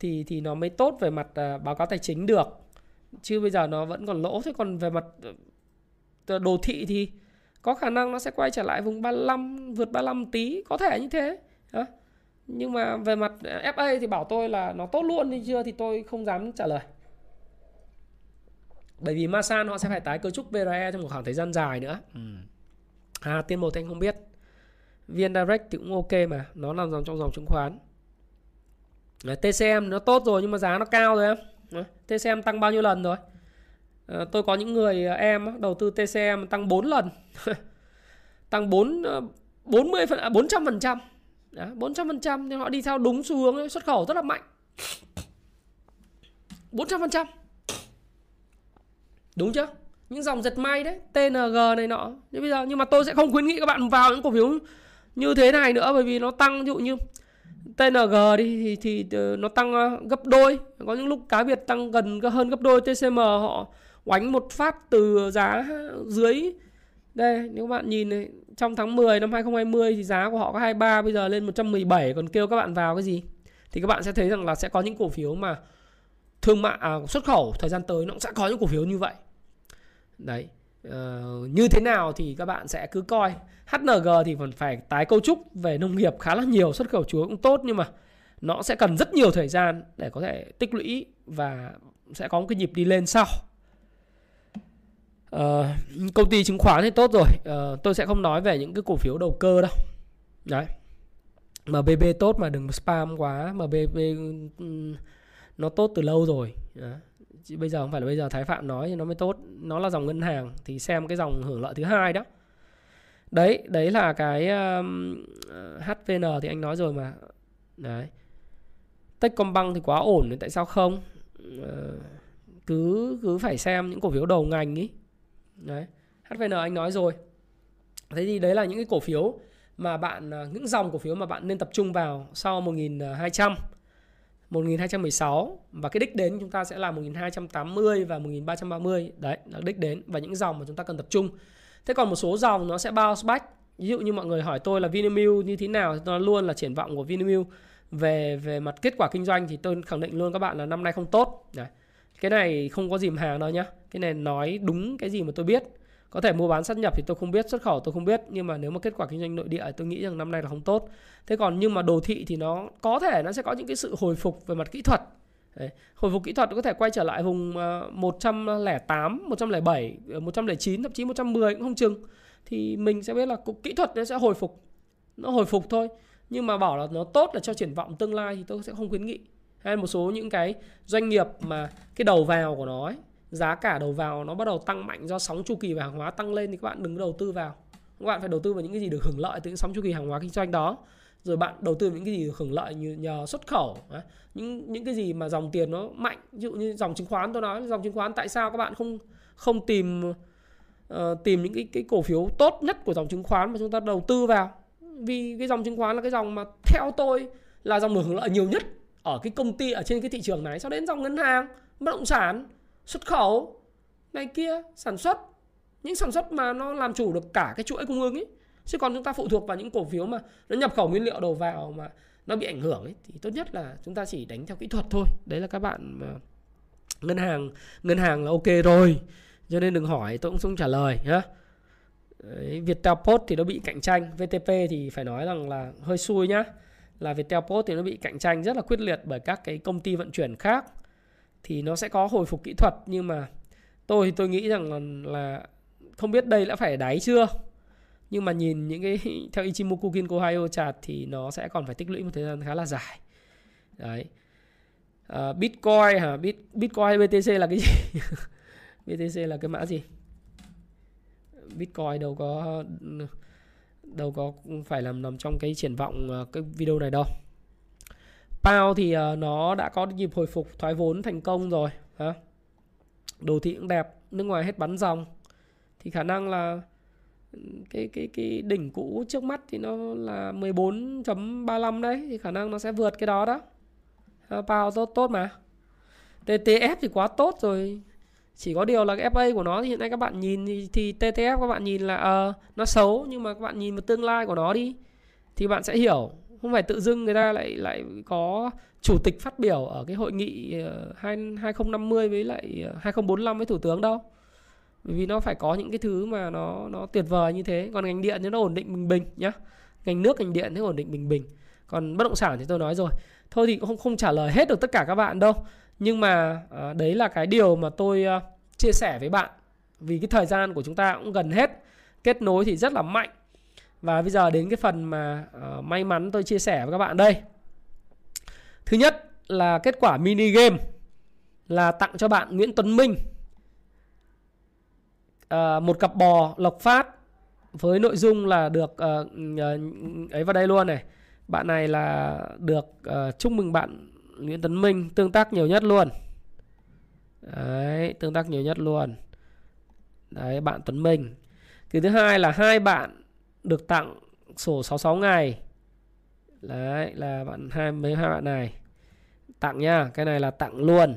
thì thì nó mới tốt về mặt ờ, báo cáo tài chính được. Chứ bây giờ nó vẫn còn lỗ thế còn về mặt ờ, đồ thị thì có khả năng nó sẽ quay trở lại vùng 35 vượt 35 tí có thể như thế đó. nhưng mà về mặt FA thì bảo tôi là nó tốt luôn đi chưa thì tôi không dám trả lời bởi vì Masan họ sẽ phải tái cấu trúc VRE trong một khoảng thời gian dài nữa. Ừ. à tiên một anh không biết. VN Direct thì cũng ok mà nó nằm dòng trong dòng chứng khoán. TCM nó tốt rồi nhưng mà giá nó cao rồi em TCM tăng bao nhiêu lần rồi? Ờ, tôi có những người ờ, em đầu tư TCM tăng 4 lần. Tăng 4 40 phần, à, 400 phần trăm. 400 phần trăm họ đi theo đúng xu hướng xuất khẩu rất là mạnh. 400 phần trăm đúng chưa những dòng giật may đấy TNG này nọ. Nhưng bây giờ nhưng mà tôi sẽ không khuyến nghị các bạn vào những cổ phiếu như thế này nữa bởi vì nó tăng ví dụ như TNG đi thì, thì, thì ờ, nó tăng ờ, gấp đôi. Có những lúc cá biệt tăng gần hơn gấp đôi TCM họ oánh một phát từ giá dưới. Đây nếu bạn nhìn này trong tháng 10 năm 2020 thì giá của họ có 23 bây giờ lên 117 còn kêu các bạn vào cái gì? Thì các bạn sẽ thấy rằng là sẽ có những cổ phiếu mà thương mại à, xuất khẩu thời gian tới nó cũng sẽ có những cổ phiếu như vậy. Đấy uh, như thế nào thì các bạn sẽ cứ coi. HNG thì còn phải tái cấu trúc về nông nghiệp khá là nhiều xuất khẩu chuối cũng tốt nhưng mà nó sẽ cần rất nhiều thời gian để có thể tích lũy và sẽ có một cái nhịp đi lên sau. Uh, công ty chứng khoán thì tốt rồi. Uh, tôi sẽ không nói về những cái cổ phiếu đầu cơ đâu. Đấy. MBB tốt mà đừng spam quá. MBB nó tốt từ lâu rồi. Đấy. Chứ bây giờ không phải là bây giờ Thái Phạm nói thì nó mới tốt. Nó là dòng ngân hàng thì xem cái dòng hưởng lợi thứ hai đó. Đấy đấy là cái um, ờ, HVN thì anh nói rồi mà. Đấy. Techcombank thì quá ổn thì tại sao không? Uh, cứ cứ phải xem những cổ phiếu đầu ngành ý. Đấy. HVN anh nói rồi. Thế thì đấy là những cái cổ phiếu mà bạn ờ, những dòng cổ phiếu mà bạn nên tập trung vào sau 1200 1216 và cái đích đến chúng ta sẽ là 1280 và 1330 đấy, là đích đến và những dòng mà chúng ta cần tập trung. Thế còn một số dòng nó sẽ bounce back. Ví dụ như mọi người hỏi tôi là Vinamilk như thế nào, nó luôn là triển vọng của Vinamilk. Về về mặt kết quả kinh doanh thì tôi khẳng định luôn các bạn là năm nay không tốt. Đấy, cái này không có dìm hàng đâu nhá. Cái này nói đúng cái gì mà tôi biết có thể mua bán sát nhập thì tôi không biết xuất khẩu tôi không biết nhưng mà nếu mà kết quả kinh doanh nội địa tôi nghĩ rằng năm nay là không tốt thế còn nhưng mà đồ thị thì nó có thể nó sẽ có những cái sự hồi phục về mặt kỹ thuật Đấy. Hồi phục kỹ thuật có thể quay trở lại vùng 108, 107, 109 thậm chí 110 cũng không chừng. Thì mình sẽ biết là cục kỹ thuật nó sẽ hồi phục. nó hồi phục thôi nhưng mà bảo là nó tốt là cho triển vọng tương lai thì tôi sẽ không khuyến nghị hay một số những cái doanh nghiệp mà cái đầu vào của nó ấy, giá cả đầu vào nó bắt đầu tăng mạnh do sóng chu kỳ và hàng hóa tăng lên thì các bạn đừng đầu tư vào. Các bạn phải đầu tư vào những cái gì được hưởng lợi từ những sóng chu kỳ hàng hóa kinh doanh đó. Rồi bạn đầu tư vào những cái gì được hưởng lợi như nhờ xuất khẩu những những cái gì mà dòng tiền nó mạnh ví dụ như dòng chứng khoán tôi nói dòng chứng khoán tại sao các bạn không không tìm uh, tìm những cái cái cổ phiếu tốt nhất của dòng chứng khoán mà chúng ta đầu tư vào? Vì cái dòng chứng khoán là cái dòng mà theo tôi là dòng được hưởng lợi nhiều nhất ở cái công ty ở trên cái thị trường này. Sau đến dòng ngân hàng bất động sản xuất khẩu này kia sản xuất. Những sản xuất mà nó làm chủ được cả cái chuỗi cung ứng ấy chứ còn chúng ta phụ thuộc vào những cổ phiếu mà nó nhập khẩu nguyên liệu đầu vào mà nó bị ảnh hưởng ấy thì tốt nhất là chúng ta chỉ đánh theo kỹ thuật thôi. Đấy là các bạn mà ngân hàng ngân hàng là ok rồi. Cho nên đừng hỏi tôi cũng không trả lời nhá. Đấy, Viettel Post thì nó bị cạnh tranh. VTP thì phải nói rằng là hơi xui nhá. Là Viettel Post thì nó bị cạnh tranh rất là quyết liệt bởi các cái công ty vận chuyển khác thì nó sẽ có hồi phục kỹ thuật. Nhưng mà tôi tôi nghĩ rằng là, là không biết đây đã phải đáy chưa. Nhưng mà nhìn những cái theo Ichimoku Kinko Hayo chart thì nó sẽ còn phải tích lũy một thời gian khá là dài. Đấy. À, Bitcoin hả? Bit, Bitcoin hay BTC là cái gì? BTC là cái mã gì? Bitcoin đâu có đâu có phải làm nằm trong cái triển vọng à, cái video này đâu. Pao thì uh, nó đã có nhịp hồi phục thoái vốn thành công rồi, hả? Đồ thị cũng đẹp, nước ngoài hết bắn dòng thì khả năng là cái cái cái đỉnh cũ trước mắt thì nó là 14.35 đấy thì khả năng nó sẽ vượt cái đó đó. Ờ, Pao tốt tốt mà. TTF thì quá tốt rồi chỉ có điều là cái FA của nó thì hiện nay các bạn nhìn thì, thì TTF các bạn nhìn là uh, nó xấu nhưng mà các bạn nhìn vào tương lai của nó đi thì bạn sẽ hiểu không phải tự dưng người ta lại lại có chủ tịch phát biểu ở cái hội nghị ờ, 2050 với lại ờ, 2045 với thủ tướng đâu. Bởi vì nó phải có những cái thứ mà nó nó tuyệt vời như thế. Còn ngành điện thì nó ổn định bình bình nhá. Ngành nước ngành điện thì ổn định bình bình. Còn bất động sản thì tôi nói rồi. Thôi thì cũng không không trả lời hết được tất cả các bạn đâu. Nhưng mà à, đấy là cái điều mà tôi chia sẻ với bạn. Vì cái thời gian của chúng ta cũng gần hết. Kết nối thì rất là mạnh và bây giờ đến cái phần mà uh, may mắn tôi chia sẻ với các bạn đây thứ nhất là kết quả mini game là tặng cho bạn Nguyễn Tuấn Minh uh, một cặp bò lộc phát với nội dung là được uh, ấy vào đây luôn này bạn này là được uh, chúc mừng bạn Nguyễn tuấn Minh tương tác nhiều nhất luôn Đấy, tương tác nhiều nhất luôn. Đấy, bạn Tuấn Minh. Cái thứ hai là hai bạn được tặng sổ 66 ngày. Đấy, là bạn hai mấy hai bạn này. Tặng nha, cái này là tặng luôn.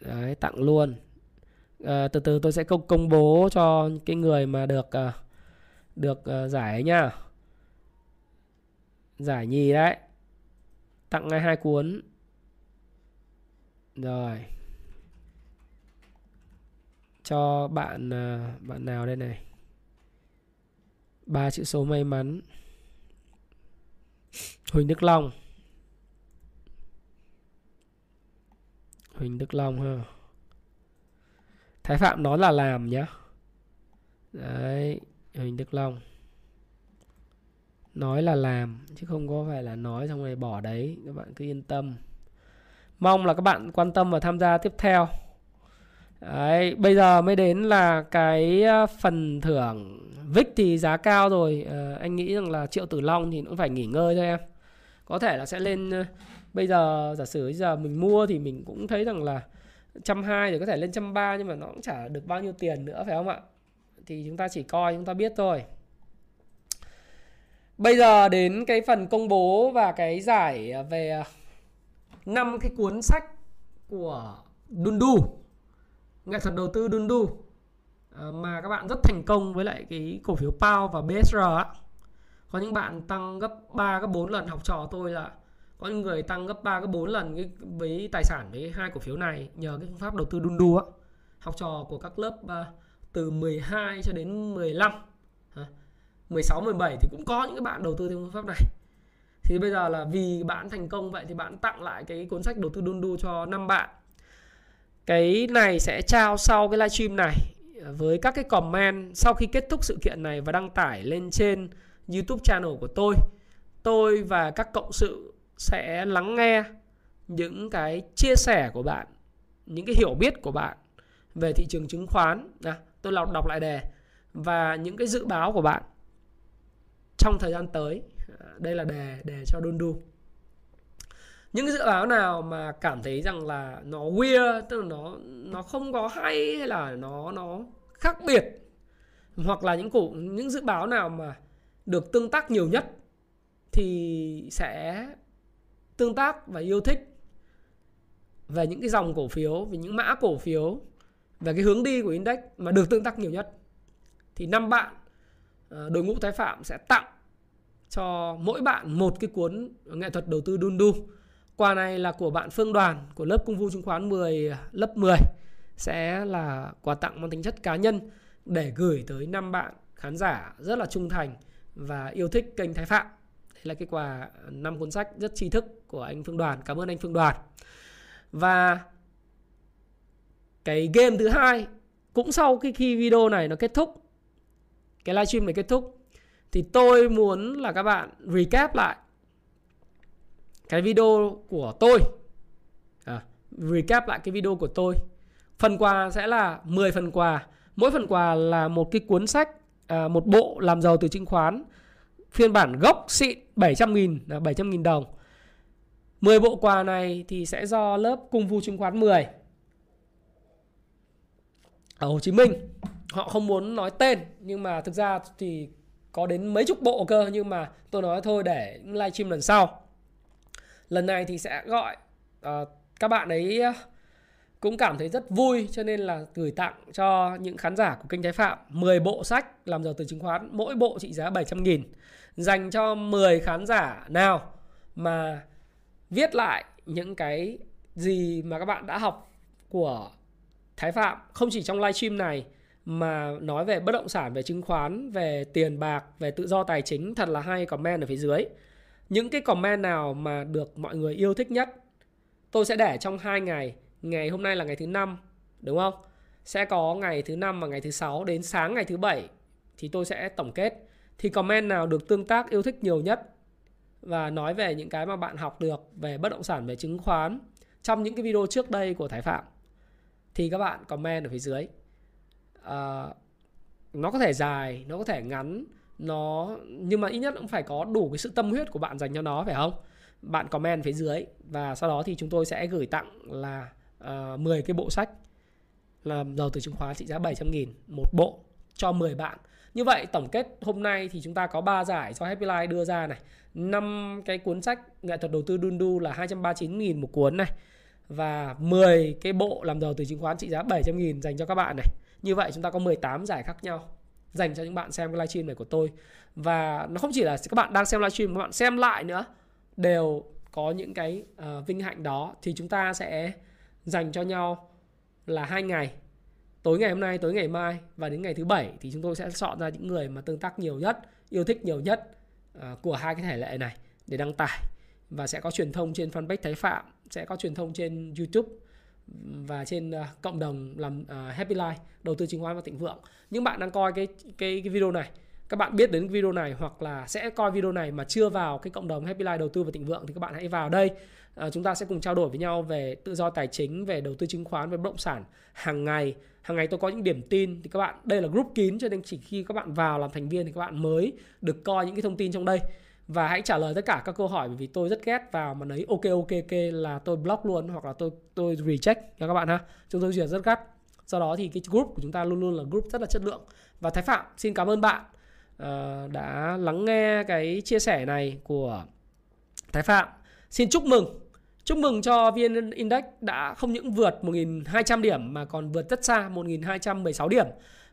Đấy, tặng luôn. À, từ từ tôi sẽ công công bố cho cái người mà được ờ, được ờ, giải ấy nha. Giải nhì đấy. Tặng ngay hai cuốn rồi cho bạn bạn nào đây này ba chữ số may mắn. Huỳnh Đức Long. Huỳnh Đức Long ha. Thái Phạm nói là làm nhá. Đấy, Huỳnh Đức Long. Nói là làm, Chứ không có phải là nói xong rồi bỏ đấy. Các bạn cứ yên tâm. Mong là các bạn quan tâm và tham gia tiếp theo. Đấy, bây giờ mới đến là cái ờ, phần thưởng VIX thì giá cao rồi. À, anh nghĩ rằng là Triệu Tử Long thì cũng phải nghỉ ngơi thôi em. Có thể là sẽ lên ờ, bây giờ giả sử bây giờ mình mua thì mình cũng thấy rằng là trăm hai rồi có thể lên trăm ba nhưng mà nó cũng chả được bao nhiêu tiền nữa phải không ạ? Thì chúng ta chỉ coi chúng ta biết thôi. Bây giờ đến cái phần công bố và cái giải về năm cái cuốn sách của Dundu nghệ thuật đầu tư Dundu. À, mà các bạn rất thành công với lại cái cổ phiếu PAO và BSR á. Có những bạn tăng gấp 3 gấp 4 lần. Học trò tôi là có những người tăng gấp 3 gấp 4 lần cái với tài sản với hai cổ phiếu này nhờ cái phương pháp đầu tư Dundu á. Học trò của các lớp ờ, từ 12 cho đến 15 16 17 thì cũng có những cái bạn đầu tư theo phương pháp này. Thì bây giờ là vì bạn thành công vậy thì bạn tặng lại cái cuốn sách đầu tư đun đu cho năm bạn cái này sẽ trao sau cái livestream này với các cái comment sau khi kết thúc sự kiện này và đăng tải lên trên YouTube channel của tôi. Tôi và các cộng sự sẽ lắng nghe những cái chia sẻ của bạn, những cái hiểu biết của bạn về thị trường chứng khoán. À, tôi đọc đọc lại đề và những cái dự báo của bạn trong thời gian tới. À, đây là đề đề cho Dundu những cái dự báo nào mà cảm thấy rằng là nó weird, tức là nó nó không có hay hay là nó nó khác biệt? Hoặc là những cổ những dự báo nào mà được tương tác nhiều nhất thì sẽ tương tác và yêu thích về những cái dòng cổ phiếu, về những mã cổ phiếu, về cái hướng đi của index mà được tương tác nhiều nhất? Thì năm bạn ờ, đội ngũ tái phạm sẽ tặng cho mỗi bạn một cái cuốn nghệ thuật đầu tư đun đu Quà này là của bạn Phương Đoàn của lớp Công vụ chứng khoán 10 lớp 10 sẽ là quà tặng mang tính chất cá nhân để gửi tới năm bạn khán giả rất là trung thành và yêu thích kênh Thái Phạm. Đây là cái quà năm cuốn sách rất tri thức của anh Phương Đoàn. Cảm ơn anh Phương Đoàn. Và cái game thứ hai, cũng sau khi khi video này nó kết thúc, cái livestream này kết thúc, thì tôi muốn là các bạn recap lại cái video của tôi. À, recap lại cái video của tôi. Phần quà sẽ là 10 phần quà. Mỗi phần quà là một cái cuốn sách à, một bộ làm giàu từ chứng khoán. Phiên bản gốc xịn 700 nghìn là 700 nghìn đồng. 10 bộ quà này thì sẽ do lớp cung Phu chứng khoán 10 ở Hồ Chí Minh họ không muốn nói tên nhưng mà thực ra thì có đến mấy chục bộ cơ nhưng mà tôi nói thôi để livestream lần sau lần này thì sẽ gọi uh, các bạn ấy ờ, cũng cảm thấy rất vui cho nên là gửi tặng cho những khán giả của kênh Thái Phạm 10 bộ sách làm giàu từ chứng khoán, mỗi bộ trị giá 700 nghìn. Dành cho 10 khán giả nào mà viết lại những cái gì mà các bạn đã học của Thái Phạm. Không chỉ trong livestream này mà nói về bất động sản, về chứng khoán, về tiền bạc, về tự do tài chính thật là hay comment ở phía dưới những cái comment nào mà được mọi người yêu thích nhất tôi sẽ để trong hai ngày. Ngày hôm nay là ngày thứ năm đúng không? Sẽ có ngày thứ năm và ngày thứ sáu đến sáng ngày thứ bảy thì tôi sẽ tổng kết. Thì comment nào được tương tác yêu thích nhiều nhất và nói về những cái mà bạn học được về bất động sản về chứng khoán trong những cái video trước đây của Thái Phạm thì các bạn comment ở phía dưới. À, nó có thể dài nó có thể ngắn nó nhưng mà ít nhất cũng phải có đủ cái sự tâm huyết của bạn dành cho nó phải không? Bạn comment phía dưới và sau đó thì chúng tôi sẽ gửi tặng là ờ, uh, 10 cái bộ sách làm giàu từ chứng khoán trị giá 700 nghìn một bộ cho 10 bạn. Như vậy tổng kết hôm nay thì chúng ta có 3 giải do Happy Life đưa ra này. Năm cái cuốn sách nghệ thuật đầu tư đun đu là 239 nghìn một cuốn này và 10 cái bộ làm giàu từ chứng khoán trị giá 700 nghìn dành cho các bạn này. Như vậy chúng ta có 18 giải khác nhau dành cho những bạn xem cái livestream này của tôi. Và nó không chỉ là các bạn đang xem livestream các bạn xem lại nữa đều có những cái uh, vinh hạnh đó. Thì chúng ta sẽ dành cho nhau là hai ngày tối ngày hôm nay tối ngày mai và đến ngày thứ bảy. Thì chúng tôi sẽ chọn ra những người mà tương tác nhiều nhất yêu thích nhiều nhất uh, của hai cái thể lệ này để đăng tải. Và sẽ có truyền thông trên fanpage Thái Phạm sẽ có truyền thông trên YouTube và trên uh, cộng đồng làm uh, Happy Life đầu tư chứng khoán và thịnh vượng. Những bạn đang coi cái cái cái video này các bạn biết đến video này hoặc là sẽ coi video này mà chưa vào cái cộng đồng Happy Life đầu tư và thịnh vượng thì các bạn hãy vào đây. À, chúng ta sẽ cùng trao đổi với nhau về tự do tài chính về đầu tư chứng khoán về bất động sản hàng ngày. Hàng ngày tôi có những điểm tin thì các bạn đây là group kín cho nên chỉ khi các bạn vào làm thành viên thì các bạn mới được coi những cái thông tin trong đây và hãy trả lời tất cả các câu hỏi bởi vì tôi rất ghét vào mà lấy ok ok ok là tôi block luôn hoặc là tôi tôi reject nha các bạn ha. Chúng tôi duyệt rất gắt. Do đó thì cái group của chúng ta luôn luôn là group rất là chất lượng. Và thái phạm xin cảm ơn bạn uh, đã lắng nghe cái chia sẻ này của thái phạm. Xin chúc mừng Chúc mừng cho VN Index đã không những vượt 1.200 điểm mà còn vượt rất xa 1.216 điểm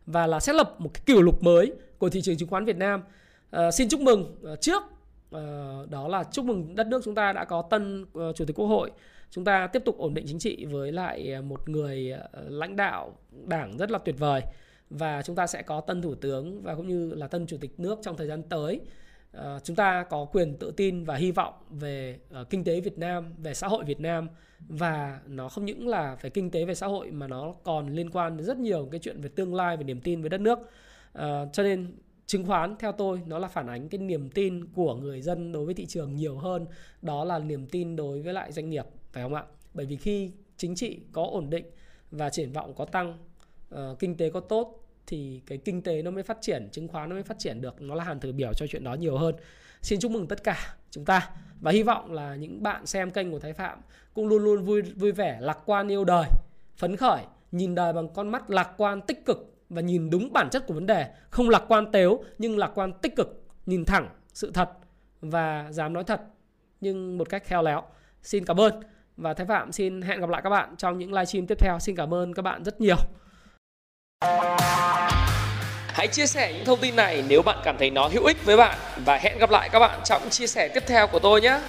và là thiết lập một cái kỷ lục mới của thị trường chứng khoán Việt Nam. À, xin chúc mừng uh, trước Ờ, đó là chúc mừng đất nước chúng ta đã có tân uh, chủ tịch quốc hội. Chúng ta tiếp tục ổn định chính trị với lại ờ, một người lãnh đạo đảng rất là tuyệt vời. Và chúng ta sẽ có tân thủ tướng và cũng như là tân chủ tịch nước trong thời gian tới. Chúng ta có quyền tự tin và hy vọng về kinh tế Việt Nam, về xã hội Việt Nam. Và nó không những là về kinh tế về xã hội mà nó còn liên quan đến rất nhiều cái chuyện về tương lai về niềm tin với đất nước. Cho nên chứng khoán theo tôi nó là phản ánh cái niềm tin của người dân đối với thị trường nhiều hơn. Đó là niềm tin đối với lại doanh nghiệp phải không ạ? Bởi vì khi chính trị có ổn định và triển vọng có tăng uh, kinh tế có tốt thì cái kinh tế nó mới phát triển chứng khoán nó mới phát triển được. Nó là hàn thử biểu cho chuyện đó nhiều hơn. Xin chúc mừng tất cả chúng ta và hy vọng là những bạn xem kênh của Thái Phạm cũng luôn luôn vui vui vẻ lạc quan yêu đời phấn khởi nhìn đời bằng con mắt lạc quan tích cực và nhìn đúng bản chất của vấn đề. Không lạc quan tếu, nhưng lạc quan tích cực, nhìn thẳng sự thật và dám nói thật, nhưng một cách khéo léo. Xin cảm ơn và thái phạm xin hẹn gặp lại các bạn trong những livestream tiếp theo. Xin cảm ơn các bạn rất nhiều. Hãy chia sẻ những thông tin này nếu bạn cảm thấy nó hữu ích với bạn và hẹn gặp lại các bạn trong chia sẻ tiếp theo của tôi nhé.